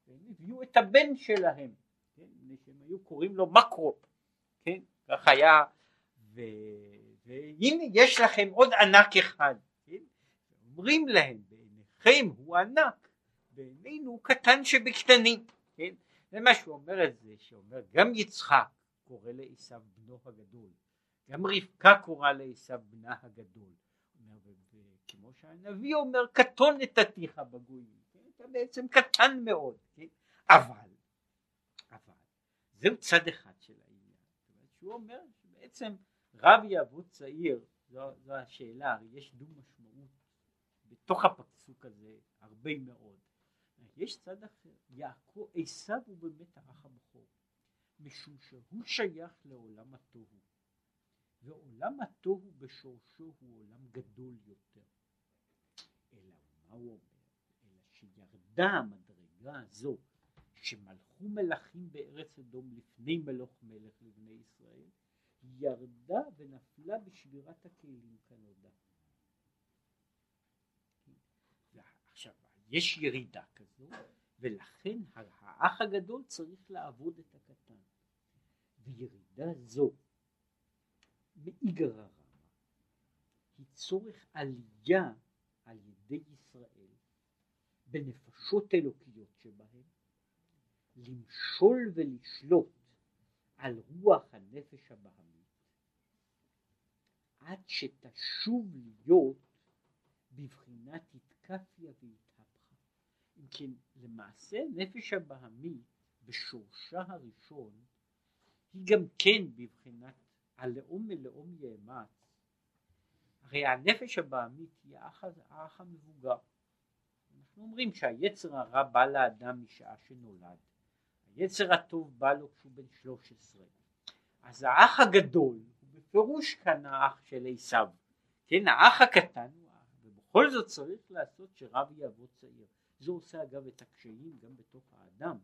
והם הביאו את הבן שלהם, כן, שהם היו קוראים לו מקרו, כן, כך היה, ו, והנה יש לכם עוד ענק אחד, כן, אומרים להם בעיניכם הוא ענק, בעינינו הוא קטן שבקטנים, כן, זה מה שהוא אומר את זה, שאומר גם יצחק קורא לעשו בנו הגדול, גם רבקה קורא לעשו בנה הגדול, כמו שהנביא אומר קטון נתתיך בגויים. אתה בעצם קטן מאוד, כן? אבל, אבל, זהו צד אחד של העניין, שהוא אומר שבעצם רב יעבוד צעיר, זו, זו השאלה, הרי יש דו משמעות בתוך הפסוק הזה הרבה מאוד, יש צד אחר, יעקב, עשיו הוא באמת האח הבכור, משום שהוא שייך לעולם התוהו, ועולם התוהו בשורשו הוא עולם גדול יותר, מה הוא אומר? שירדה המדרגה הזו שמלכו מלכים בארץ אדום לפני מלוך מלך לבני ישראל ירדה ונפלה בשבירת הכלים כנודע. עכשיו יש ירידה כזו ולכן האח הגדול צריך לעבוד את הקטן וירידה זו מאיגרא רמא היא צורך עלייה על ידי ישראל בנפשות אלוקיות שבהם, למשול ולשלוט על רוח הנפש הבהמית, עד שתשוב להיות בבחינת התקפיה והתהפכה. אם כן, למעשה נפש הבהמית בשורשה הראשון היא גם כן בבחינת הלאום מלאום יאמץ. הרי הנפש הבהמית היא האח, המבוגר. אנחנו אומרים שהיצר הרע בא לאדם משעה שנולד, היצר הטוב בא לו כשהוא בן 13, אז האח הגדול הוא בפירוש כאן האח של עשיו, כן האח הקטן הוא האח, ובכל זאת צריך לעשות שרב יעבוד צעיר, זה עושה אגב את הקשיים גם בתוך האדם,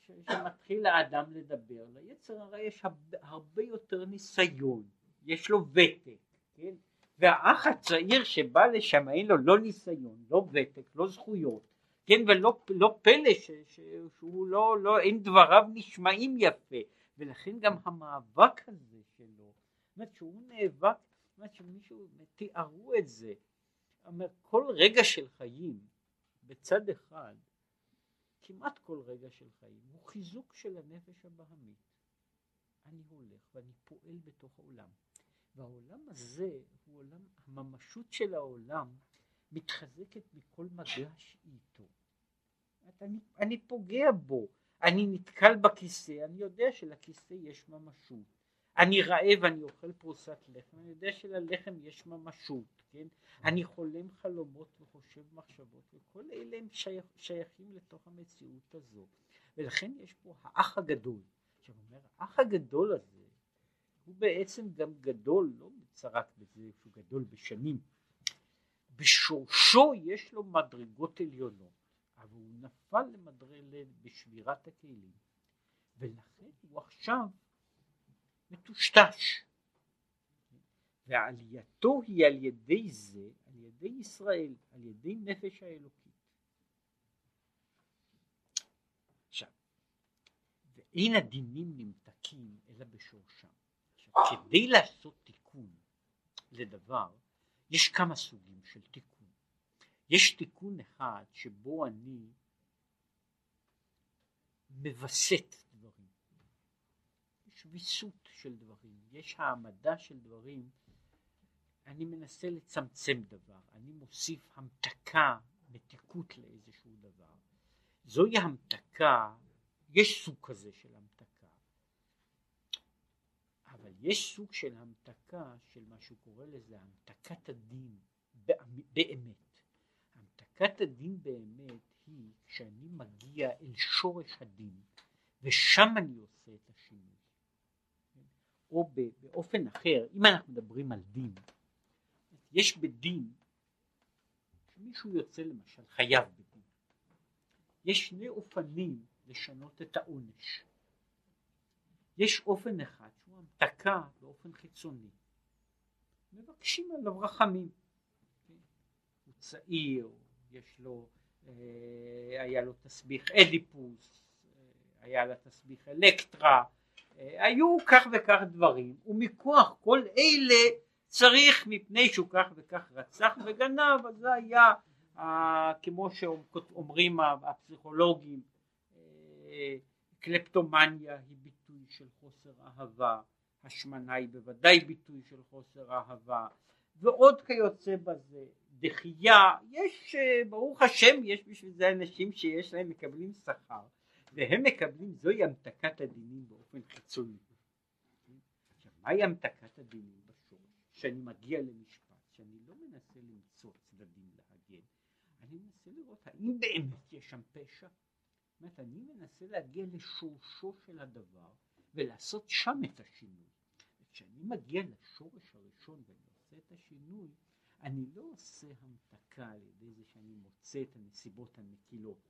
שמתחיל האדם לדבר, ליצר הרע יש הרבה יותר ניסיון, יש לו ותק, כן? והאח הצעיר שבא לשם אין לו לא ניסיון, לא ותק, לא זכויות, כן, ולא לא פלא ש, ש, שהוא לא, לא, אין דבריו נשמעים יפה, ולכן גם המאבק הזה שלו, זאת אומרת שהוא נאבק, זאת אומרת שמישהו, תיארו את זה, אומר כל רגע של חיים בצד אחד, כמעט כל רגע של חיים, הוא חיזוק של הנפש הבהמית. אני הולך ואני פועל בתוך העולם. והעולם הזה הוא עולם, הממשות של העולם מתחזקת מכל מגע איתו. אני, אני פוגע בו, אני נתקל בכיסא, אני יודע שלכיסא יש ממשות. אני רעב, אני אוכל פרוסת לחם, אני יודע שללחם יש ממשות, כן? אני חולם חלומות וחושב מחשבות, וכל אלה הם שייך, שייכים לתוך המציאות הזו. ולכן יש פה האח הגדול. עכשיו אומר, האח הגדול הזה הוא בעצם גם גדול, לא רק בזה שהוא גדול בשנים, בשורשו יש לו מדרגות עליונות, אבל הוא נפל למדרגה בשבירת הכלים, ולכן הוא עכשיו מטושטש. ועלייתו היא על ידי זה, על ידי ישראל, על ידי נפש האלוקית. עכשיו, ואין הדינים נמתקים אלא בשורשם. כדי לעשות תיקון לדבר, יש כמה סוגים של תיקון. יש תיקון אחד שבו אני מווסת דברים. יש ויסות של דברים, יש העמדה של דברים. אני מנסה לצמצם דבר, אני מוסיף המתקה, מתיקות לאיזשהו דבר. זוהי המתקה, יש סוג כזה של המתקה, אבל יש סוג של המתקה של מה שהוא קורא לזה המתקת הדין באמת. המתקת הדין באמת היא כשאני מגיע אל שורש הדין ושם אני עושה את השינוי. או באופן אחר, אם אנחנו מדברים על דין, יש בדין, כשמישהו יוצא למשל חייב בדין, יש שני אופנים לשנות את העונש. יש אופן אחד שהוא המתקה באופן חיצוני. מבקשים עליו רחמים. הוא צעיר, יש לו, אה, היה לו תסביך אדיפוס, אה, היה לה תסביך אלקטרה, אה, היו כך וכך דברים, ומכוח כל אלה צריך מפני שהוא כך וכך רצח וגנב, אז זה היה כמו שאומרים הפסיכולוגים, קלפטומניה היא של חוסר אהבה, השמנה היא בוודאי ביטוי של חוסר אהבה, ועוד כיוצא בזה, דחייה, יש ברוך השם יש בשביל זה אנשים שיש להם מקבלים שכר והם מקבלים זוהי המתקת הדינים באופן חיצוני. עכשיו מהי המתקת הדינים בשורש? שאני מגיע למשפט, שאני לא מנסה למצוא צדדים להגן, אני מנסה לראות האם באמת יש שם פשע. זאת אומרת, אני מנסה להגיע לשורשו של הדבר ולעשות שם את השינוי. כשאני מגיע לשורש הראשון ואני עושה את השינוי, אני לא עושה המתקה על ידי זה שאני מוצא את הנסיבות המקילות.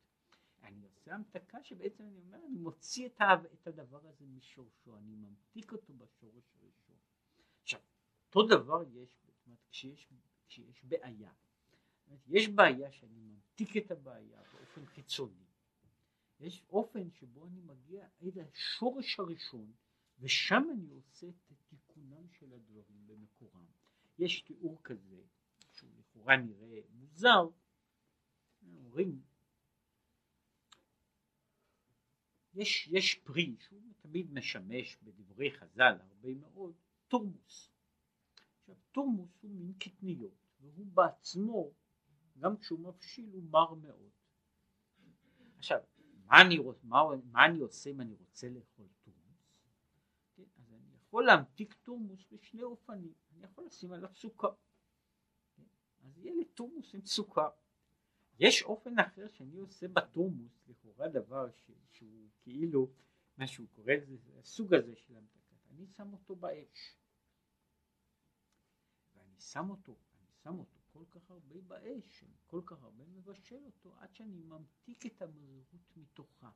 אני עושה המתקה שבעצם אני אומר, אני מוציא את, את הדבר הזה משורשו, אני ממתיק אותו בשורש הראשון. עכשיו, אותו דבר יש, זאת אומרת, כשיש, כשיש בעיה. יש בעיה שאני ממתיק את הבעיה באופן חיצוני. יש אופן שבו אני מגיע אל השורש הראשון, ושם אני עושה את תיקונם של הדברים במקורם. יש תיאור כזה, שהוא לכאורה נראה מוזר, אומרים יש, יש פרי שהוא תמיד משמש בדברי חז"ל הרבה מאוד, תורמוס. עכשיו תורמוס הוא מין קטניות והוא בעצמו גם כשהוא מבשיל הוא מר מאוד. עכשיו מה אני, מה, מה אני עושה אם אני רוצה לאכול תורמוס? כן, אז אני יכול להמתיק תורמוס בשני אופנים, אני יכול לשים עליו סוכר. כן, אז יהיה לי תורמוס עם סוכר. יש אופן אחר שאני עושה בתורמוס, לכאורה דבר ש, שהוא כאילו, מה שהוא קורא לזה, הסוג הזה של המתקת, אני שם אותו באש. ואני שם אותו, אני שם אותו כל כך הרבה באש, אני כל כך הרבה מבשל אותו, עד שאני ממתיק את המרירות מתוכה.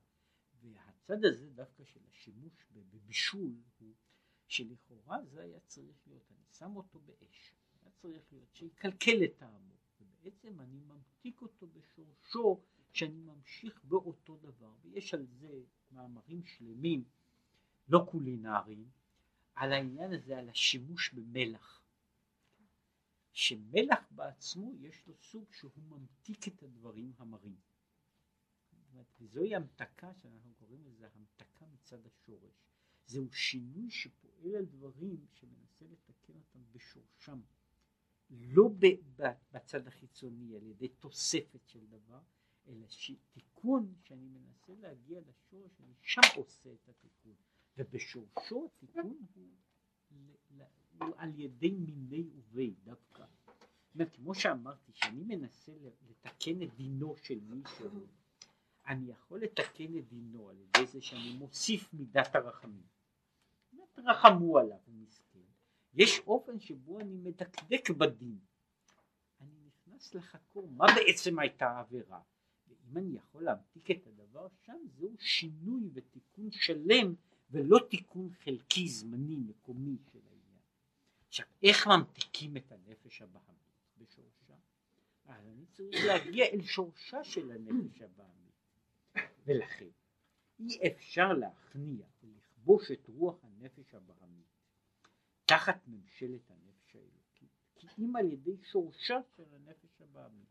והצד הזה דווקא של השימוש בבישול הוא שלכאורה זה היה צריך להיות, אני שם אותו באש, היה צריך להיות שיקלקל את טעמו. בעצם אני ממתיק אותו בשורשו שאני ממשיך באותו דבר, ויש על זה מאמרים שלמים, לא קולינריים, על העניין הזה, על השימוש במלח. שמלח בעצמו יש לו סוג שהוא ממתיק את הדברים המרים. וזוהי המתקה שאנחנו קוראים לזה המתקה מצד השורש. זהו שינוי שפועל על דברים שמנסה לתקן אותם בשורשם. לא בצד החיצוני על ידי תוספת של דבר, אלא תיקון שאני מנסה להגיע לשורש, אני שם עושה את התיקון, ובשורשו התיקון הוא, הוא על ידי מיני ובי דווקא. אומרת, כמו שאמרתי, שאני מנסה לתקן את דינו של מישהו, אני יכול לתקן את דינו על ידי זה שאני מוסיף מידת הרחמים. רחמו עליו, הוא מסכן. יש אופן שבו אני מדקדק בדין. אני נכנס לחקור מה בעצם הייתה העבירה. ואם אני יכול להמתיק את הדבר שם, זהו שינוי ותיקון שלם, ולא תיקון חלקי, זמני, מקומי של העניין. עכשיו, איך ממתיקים את הנפש הבהמית בשורשה? אז אני צריך להגיע אל שורשה של הנפש הבהמית. ולכן, אי אפשר להכניע ולכבוש את רוח הנפש הבהמית תחת ממשלת הנפש האלוקית, כי אם על ידי שורשה של הנפש הבהמית.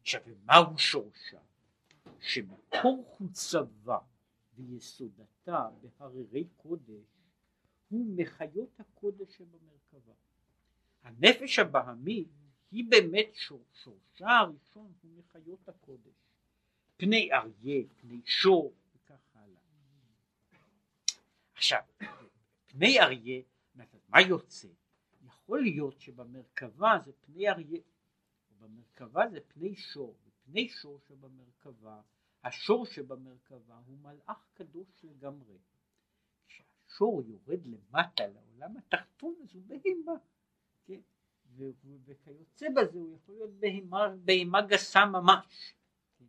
עכשיו, ומהו שורשה? שמקור חוצבה ויסודתה בהררי קודש הוא מחיות הקודש שבמרכבה. הנפש הבהמית היא באמת שור, שורשה הראשון הוא מחיות הקודש. פני אריה, פני שור וכך הלאה. עכשיו, פני אריה מה יוצא? יכול להיות שבמרכבה זה פני אריה, ובמרכבה זה פני שור, ופני שור שבמרכבה, השור שבמרכבה הוא מלאך קדוש לגמרי. כשהשור יורד למטה לעולם התחתון אז הוא בהימה, כן? וכיוצא בזה הוא יכול להיות בהימה, בהימה גסה ממש. כן?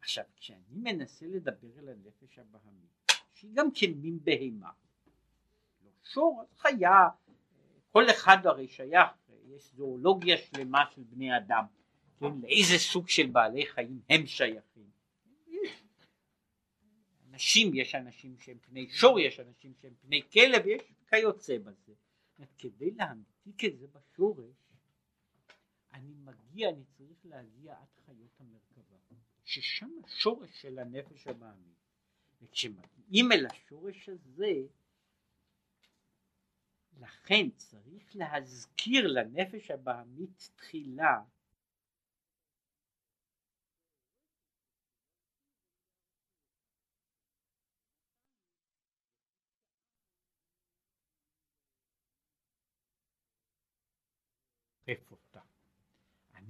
עכשיו כשאני מנסה לדבר על הנפש הבהמית, שהיא גם כן מין בהימה, שור, חיה, כל אחד הרי שייך, יש זואולוגיה שלמה של בני אדם, כן, לאיזה סוג של בעלי חיים הם שייכים. אנשים, יש אנשים שהם פני שור, יש אנשים שהם פני כלב, יש כיוצא בזה. כדי להמתיק את זה בשורש, אני מגיע, אני צריך להגיע עד חיות המרכבה, ששם השורש של הנפש המאמין. וכשמגיעים אל השורש הזה, לכן צריך להזכיר לנפש הבעמית תחילה אותה.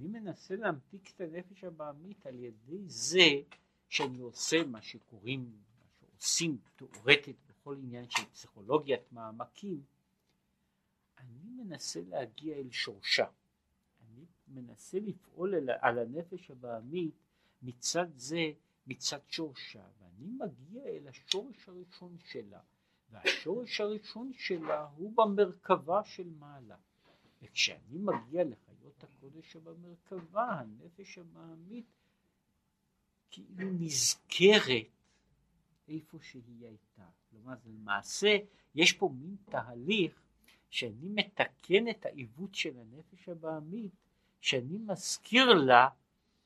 אני מנסה להמתיק את הנפש הבעמית על ידי זה שאני עושה מה שקוראים, מה שעושים תאורטית בכל עניין של פסיכולוגיית מעמקים, אני מנסה להגיע אל שורשה, אני מנסה לפעול על, על הנפש הבעמית מצד זה, מצד שורשה, ואני מגיע אל השורש הראשון שלה, והשורש הראשון שלה הוא במרכבה של מעלה. וכשאני מגיע לחיות הקודש שבמרכבה, הנפש הבעמית כאילו נזכרת איפה שהיא הייתה. כלומר, למעשה יש פה מין תהליך שאני מתקן את העיוות של הנפש הבעמית, שאני מזכיר לה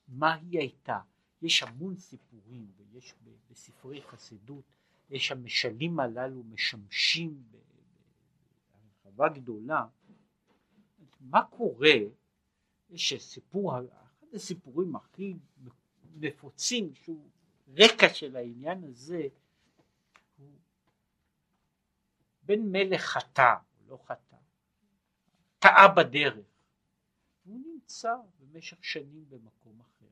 מה היא הייתה. יש המון סיפורים, ויש בספרי חסידות, יש המשלים הללו משמשים בהרחבה גדולה. מה קורה, יש סיפור, אחד הסיפורים הכי נפוצים, שהוא רקע של העניין הזה, הוא בן מלך חטא, לא חטא, טעה בדרך, והוא נמצא במשך שנים במקום אחר,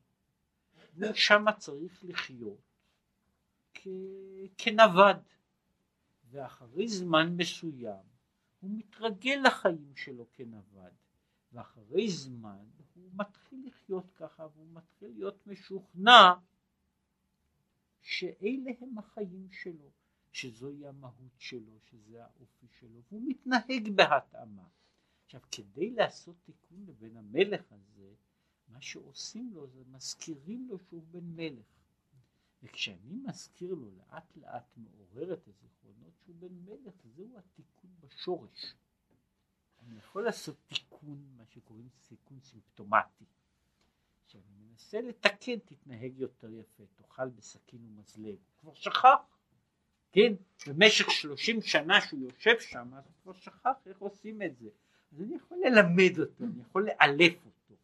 והוא שמה צריך לחיות כ... כנווד, ואחרי זמן מסוים הוא מתרגל לחיים שלו כנווד, ואחרי זמן הוא מתחיל לחיות ככה והוא מתחיל להיות משוכנע שאלה הם החיים שלו. שזוהי המהות שלו, שזה האופי שלו, והוא מתנהג בהתאמה. עכשיו, כדי לעשות תיקון לבן המלך הזה, מה שעושים לו זה מזכירים לו שהוא בן מלך. וכשאני מזכיר לו לאט לאט מעורר את הזיכרונות שהוא בן מלך, זהו התיקון בשורש. אני יכול לעשות תיקון, מה שקוראים תיקון סימפטומטי. כשאני מנסה לתקן, תתנהג יותר יפה, תאכל בסכין ומזלג. הוא כבר שכח, כן? במשך שלושים שנה שהוא יושב שם, אז הוא כבר שכח איך עושים את זה. אז אני יכול ללמד אותו, אני יכול לאלף אותו.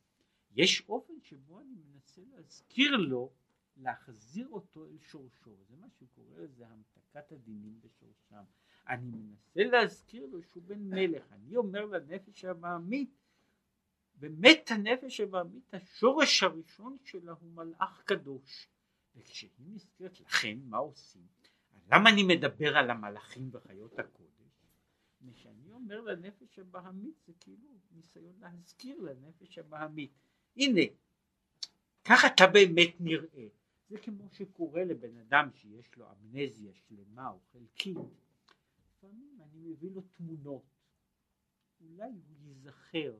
יש אופן שבו אני מנסה להזכיר לו, להחזיר אותו אל שורשו. זה מה שהוא קורא לזה המתקת הדינים בשורשם. אני מנסה להזכיר לו שהוא בן מלך. אני אומר לנפש הבעמית, באמת הנפש הבעמית, השורש הראשון שלה הוא מלאך קדוש. וכשהיא נזכרת לכן, מה עושים? למה אני מדבר על המלאכים וחיות הקודש? כשאני אומר לנפש הבעמית זה כאילו ניסיון להזכיר לנפש הבעמית. הנה, ככה אתה באמת נראה. זה כמו שקורה לבן אדם שיש לו אמנזיה שלמה או חלקית. לפעמים אני מביא לו תמונות. אולי הוא ייזכר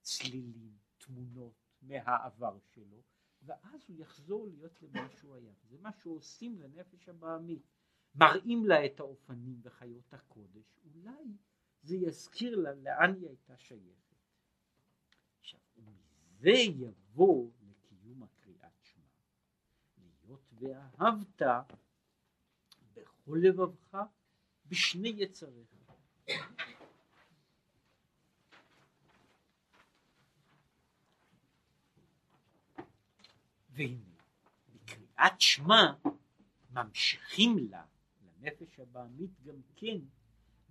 צלילים, תמונות מהעבר שלו, ואז הוא יחזור להיות למה שהוא היה. זה מה שעושים לנפש הבעמית. מראים לה את האופנים וחיות הקודש, אולי זה יזכיר לה לאן היא הייתה שייכת. עכשיו, ומזה יבוא לקיום הקריאת שמע, להיות ואהבת בכל לבבך בשני יצריך. והנה, בקריאת שמע ממשיכים לה הנפש הבעמית גם כן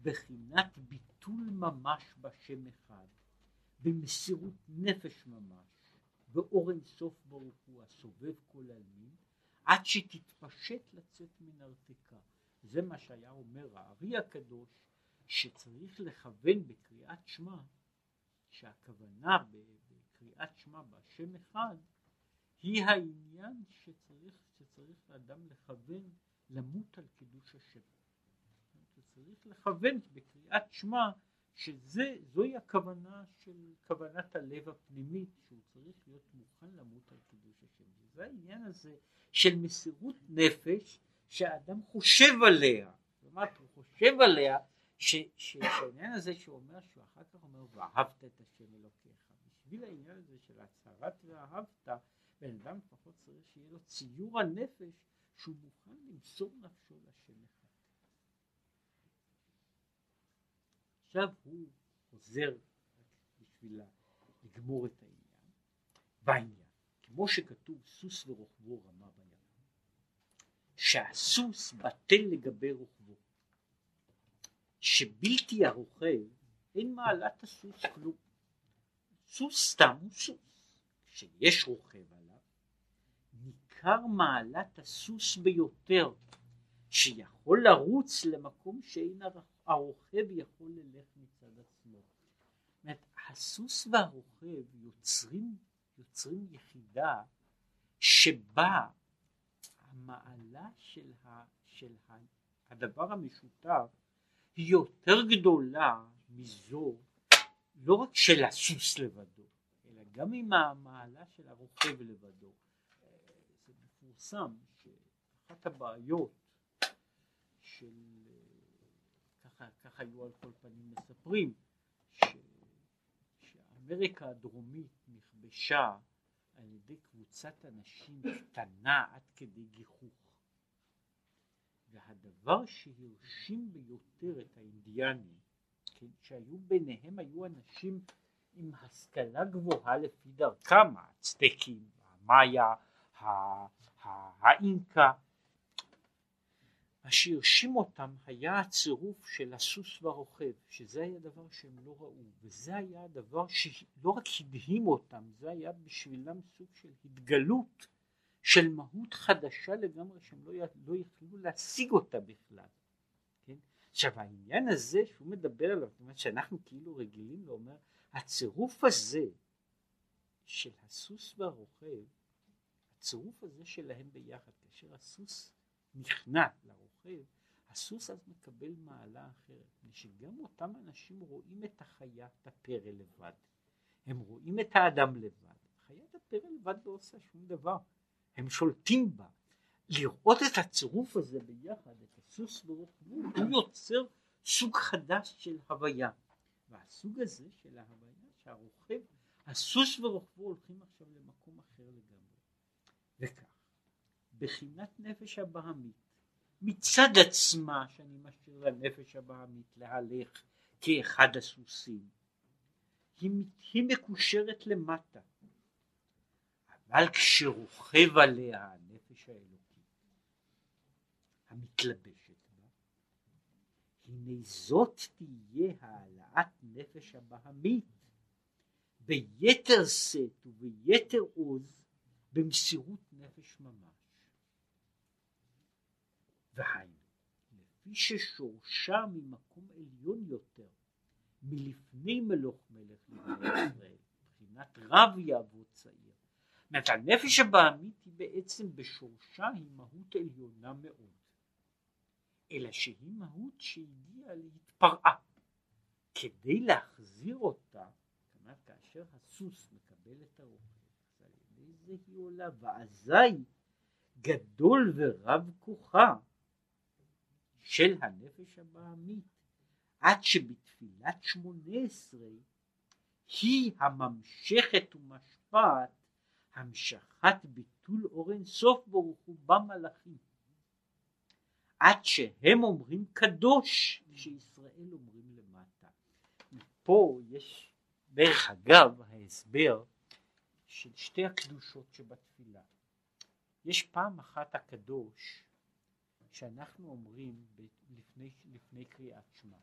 בחינת ביטול ממש בשם אחד, במסירות נפש ממש, באור אינסוף ברוך הוא הסובב כל העלמין, עד שתתפשט לצאת מן הרתיקה. זה מה שהיה אומר הארי הקדוש, שצריך לכוון בקריאת שמע, שהכוונה בקריאת שמע בשם אחד, היא העניין שצריך, שצריך לאדם לכוון למות על קידוש השם. צריך לכוון בקריאת שמע שזוהי הכוונה של כוונת הלב הפנימית שהוא צריך להיות מוכן למות על קידוש השם. זה העניין הזה של מסירות נפש שהאדם חושב עליה. אומרת הוא חושב עליה שהעניין הזה שהוא אומר שהוא אחר כך אומר ואהבת את השם אלוקיך. בשביל העניין הזה של הצהרת ואהבת בן אדם לפחות צריך שיהיה לו ציור הנפש שהוא מוכן למסור נפשו לשם אחד. עכשיו הוא חוזר בשביל לגמור את העניין. בעניין, כמו שכתוב סוס ורוכבו רמה בים, שהסוס בטל לגבי רוכבו, שבלתי הרוכב אין מעלת הסוס כלום. סוס סתם הוא סוס, כשיש רוכב עיקר מעלת הסוס ביותר, שיכול לרוץ למקום שאין הרוכב יכול ללך מצד עצמו. הסוס והרוכב יוצרים, יוצרים יחידה שבה המעלה של, ה, של ה, הדבר המשותף היא יותר גדולה מזו לא רק של הסוס לבדו, אלא גם עם המעלה של הרוכב לבדו. מפורסם שאחת הבעיות של, ככה, ככה היו על כל פנים מספרים, ש, שאמריקה הדרומית נכבשה על ידי קבוצת אנשים קטנה עד כדי גיחוך. והדבר שהרשים ביותר את האינדיאנים, כן, שהיו ביניהם היו אנשים עם השכלה גבוהה לפי דרכם, האצטקים, המאיה, האינקה, מה שהרשים אותם היה הצירוף של הסוס והרוכב, שזה היה דבר שהם לא ראו, וזה היה הדבר שלא רק הדהים אותם, זה היה בשבילם סוג של התגלות של מהות חדשה לגמרי שהם לא, לא יכלו להשיג אותה בכלל. כן? עכשיו העניין הזה שהוא מדבר עליו, זאת אומרת שאנחנו כאילו רגילים לאומר, הצירוף הזה של הסוס והרוכב הצירוף הזה שלהם ביחד, כאשר הסוס נכנע לרוכב, הסוס אז מקבל מעלה אחרת, מפני שגם אותם אנשים רואים את החיה, את הפרא לבד, הם רואים את האדם לבד, חיית הפרא לבד לא עושה שום דבר, הם שולטים בה. לראות את הצירוף הזה ביחד, את הסוס ורוכבו, הוא יוצר סוג חדש של הוויה. והסוג הזה של ההוויה שהרוכב, הסוס ורוכבו הולכים עכשיו למקום אחר לגמרי. וכך, בחינת נפש הבהמית, מצד עצמה שאני משאיר לנפש הבהמית להלך כאחד הסוסים, היא, היא מקושרת למטה, אבל כשרוכב עליה הנפש האלוקית המתלבשת בה, הנה זאת תהיה העלאת נפש הבהמית ביתר שאת וביתר עוז במסירות נפש ממש. והיינו, לפי ששורשה ממקום עליון יותר מלפני מלוך מלך לבני ישראל, מבחינת רב יעבוד צעיר. זאת הנפש הבעמית היא בעצם בשורשה היא מהות עליונה מאוד, אלא שהיא מהות שהגיעה להתפרעה. כדי להחזיר אותה, כלומר כאשר הסוס מקבל את הרוכב, על ידי זה היא עולה, ואזי גדול ורב כוחה של הנפש הבעמית, עד שבתפילת שמונה עשרה היא הממשכת ומשפעת המשכת ביטול אור אינסוף ברוך הוא במלאכים. עד שהם אומרים קדוש, כשישראל אומרים למטה. פה יש, דרך אגב, ההסבר של שתי הקדושות שבתפילה. יש פעם אחת הקדוש שאנחנו אומרים לפני, לפני קריאת שמע.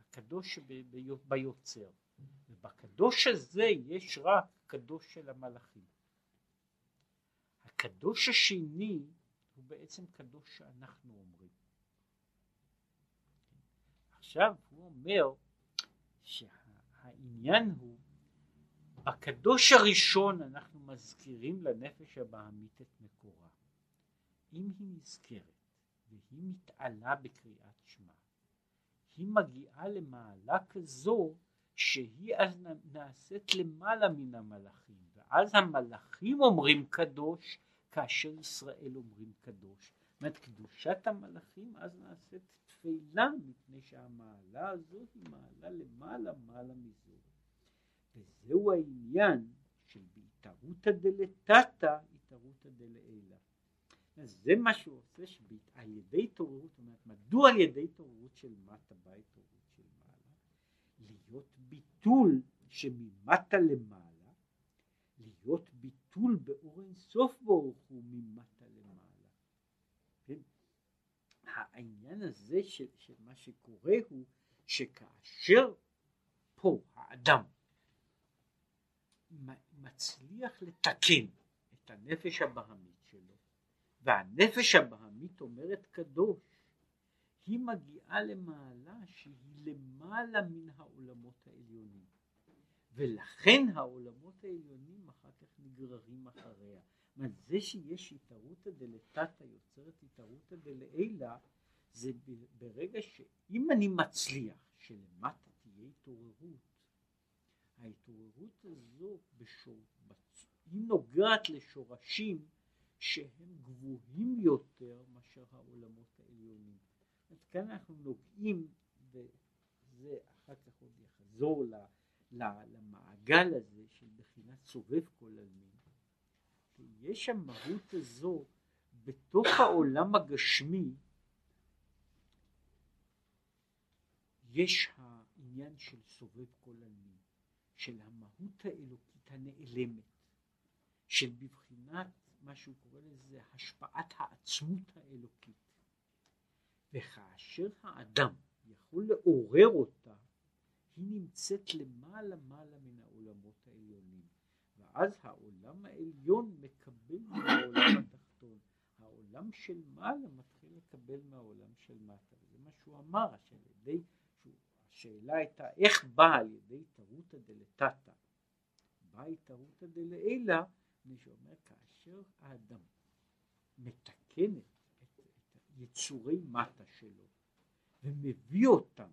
הקדוש ביוצר. ובקדוש הזה יש רק קדוש של המלאכים. הקדוש השני הוא בעצם קדוש שאנחנו אומרים. עכשיו הוא אומר שהעניין הוא בקדוש הראשון אנחנו מזכירים לנפש הבעמית את מקורה. אם היא נזכרת והיא מתעלה בקריאת שמע, היא מגיעה למעלה כזו שהיא אז נעשית למעלה מן המלאכים, ואז המלאכים אומרים קדוש כאשר ישראל אומרים קדוש. זאת אומרת קדושת המלאכים אז נעשית תפילה מפני שהמעלה הזאת היא מעלה למעלה מעלה מזו. וזהו העניין של בהתערותא דלתתא התערותא דלעילא. אז זה מה שהוא עושה שעל ידי התעוררות, מדוע על ידי התעוררות של מטה באה התעוררות של מעלה? להיות ביטול שממטה למעלה, להיות ביטול באור אינסוף ברוך הוא ממטה למעלה. כן? העניין הזה של, של מה שקורה הוא שכאשר פה האדם מצליח לתקן את הנפש הבהמית שלו, והנפש הבהמית אומרת קדוש, היא מגיעה למעלה שהיא למעלה מן העולמות העליונים. ולכן העולמות העליונים אחר כך נגררים אחריה. זאת זה שיש התערותא דלתתא יוצרת התערותא דלעילא, זה ברגע שאם אני מצליח שלמטה תהיה התעוררות, ההתעוררות הזו בשור, היא נוגעת לשורשים שהם גבוהים יותר מאשר העולמות העליונים. אז כאן אנחנו נוגעים, וזה אחר כך עוד יחזור למעגל הזה של בחינת סובב כל עלמין. יש המהות הזו בתוך העולם הגשמי יש העניין של סובב כל עלמין, של המהות האלוקית הנעלמת, של בבחינת מה שהוא קורא לזה השפעת העצמות האלוקית. וכאשר האדם יכול לעורר אותה, היא נמצאת למעלה מעלה מן העולמות העליונים. ואז העולם העליון מקבל מהעולם התחתון. העולם של מעלה מתחיל לקבל מהעולם של מטה. זה מה שהוא אמר, שעל ידי, השאלה הייתה איך באה על ידי תרותא דלתתא, באה תרותא דלעילא, מי שאומר כאשר האדם מתקן את, את יצורי מטה שלו ומביא אותם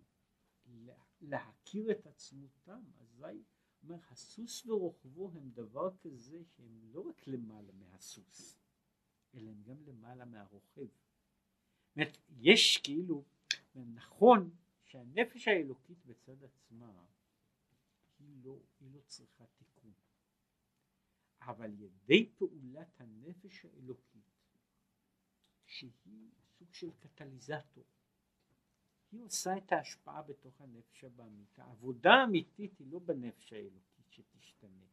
להכיר את עצמותם, אזי אומר, הסוס ורוכבו הם דבר כזה שהם לא רק למעלה מהסוס, אלא הם גם למעלה מהרוכב. זאת יש כאילו, נכון שהנפש האלוקית בצד עצמה היא לא, היא לא צריכה תיקון, אבל ידי פעולת הנפש האלוקית שהיא סוג של קטליזטור היא עושה את ההשפעה בתוך הנפש הבעמית. העבודה האמיתית היא לא בנפש האלוקית שתשתנה.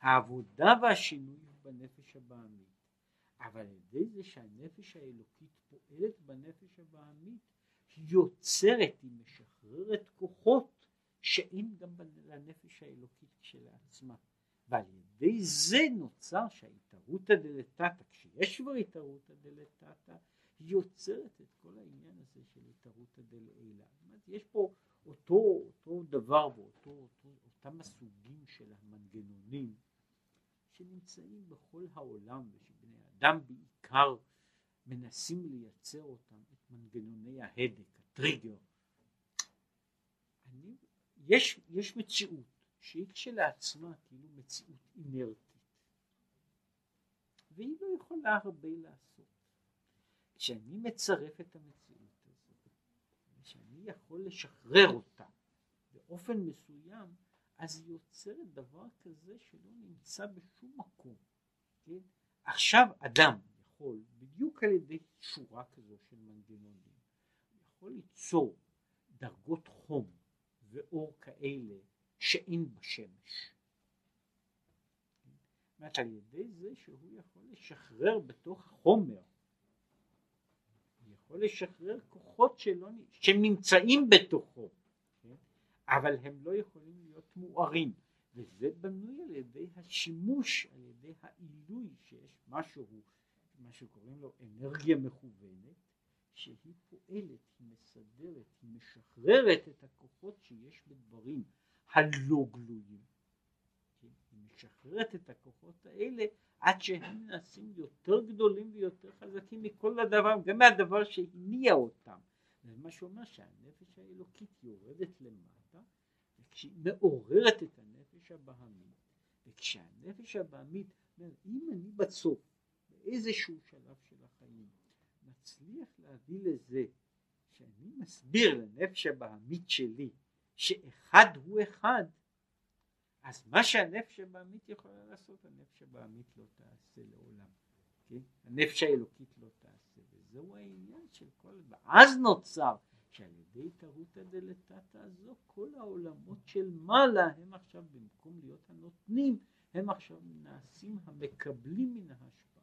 העבודה והשינוי הוא בנפש הבעמית. אבל על ידי זה שהנפש האלוקית פועלת בנפש הבעמית, היא יוצרת, היא משחררת כוחות שאין גם לנפש האלוקית כשלעצמה. ועל ידי זה נוצר שההתערותא דלתתא, כשיש כבר התערותא דלתתא, היא יוצרת את כל העניין הזה של התערותא דלעילא. יש פה אותו, אותו דבר ואותו, אותו, אותם הסוגים של המנגנונים שנמצאים בכל העולם ושבני אדם בעיקר מנסים לייצר אותם, את מנגנוני ההדק, הטריגר. אני, יש, יש מציאות שהיא כשלעצמה כאילו מציאות אינרטית והיא לא יכולה הרבה לעשות. כשאני מצרף את המציאות הזאת, כשאני יכול לשחרר אותה באופן מסוים, אז היא יוצרת דבר כזה שלא נמצא בשום מקום. כן? עכשיו אדם יכול, בדיוק על ידי שורה כזו של מנגנונים, יכול ליצור דרגות חום ואור כאלה שאין בשמש. זאת על ידי זה שהוא יכול לשחרר בתוך החומר יכול לשחרר כוחות שלא, שנמצאים בתוכו, כן? אבל הם לא יכולים להיות מוארים, וזה בנוי על ידי השימוש, על ידי העילוי שיש משהו, מה שקוראים לו אנרגיה מכוונת, שהיא פועלת, היא מסדרת, היא משחררת את הכוחות שיש בדברים הלא גלויים. היא משחררת את הכוחות האלה עד שהם נעשים יותר גדולים ויותר חזקים מכל הדבר, גם מהדבר שהניע אותם. זה מה שאומר שהנפש האלוקית יורדת למטה, וכשהיא מעוררת את הנפש הבהמית, וכשהנפש הבהמית, אומר, אם אני בסוף, באיזשהו שלב של החיים, מצליח להביא לזה שאני מסביר לנפש הבהמית שלי שאחד הוא אחד, אז מה שהנפש הבעמית יכולה לעשות, הנפש הבעמית לא תעשה לעולם. כן? הנפש האלוקית לא תעשה, וזהו העניין של כל... ואז נוצר שעל ידי תרותא דלתתא הזו, כל העולמות של מעלה הם עכשיו, במקום להיות הנותנים, הם עכשיו נעשים המקבלים מן ההשפעה.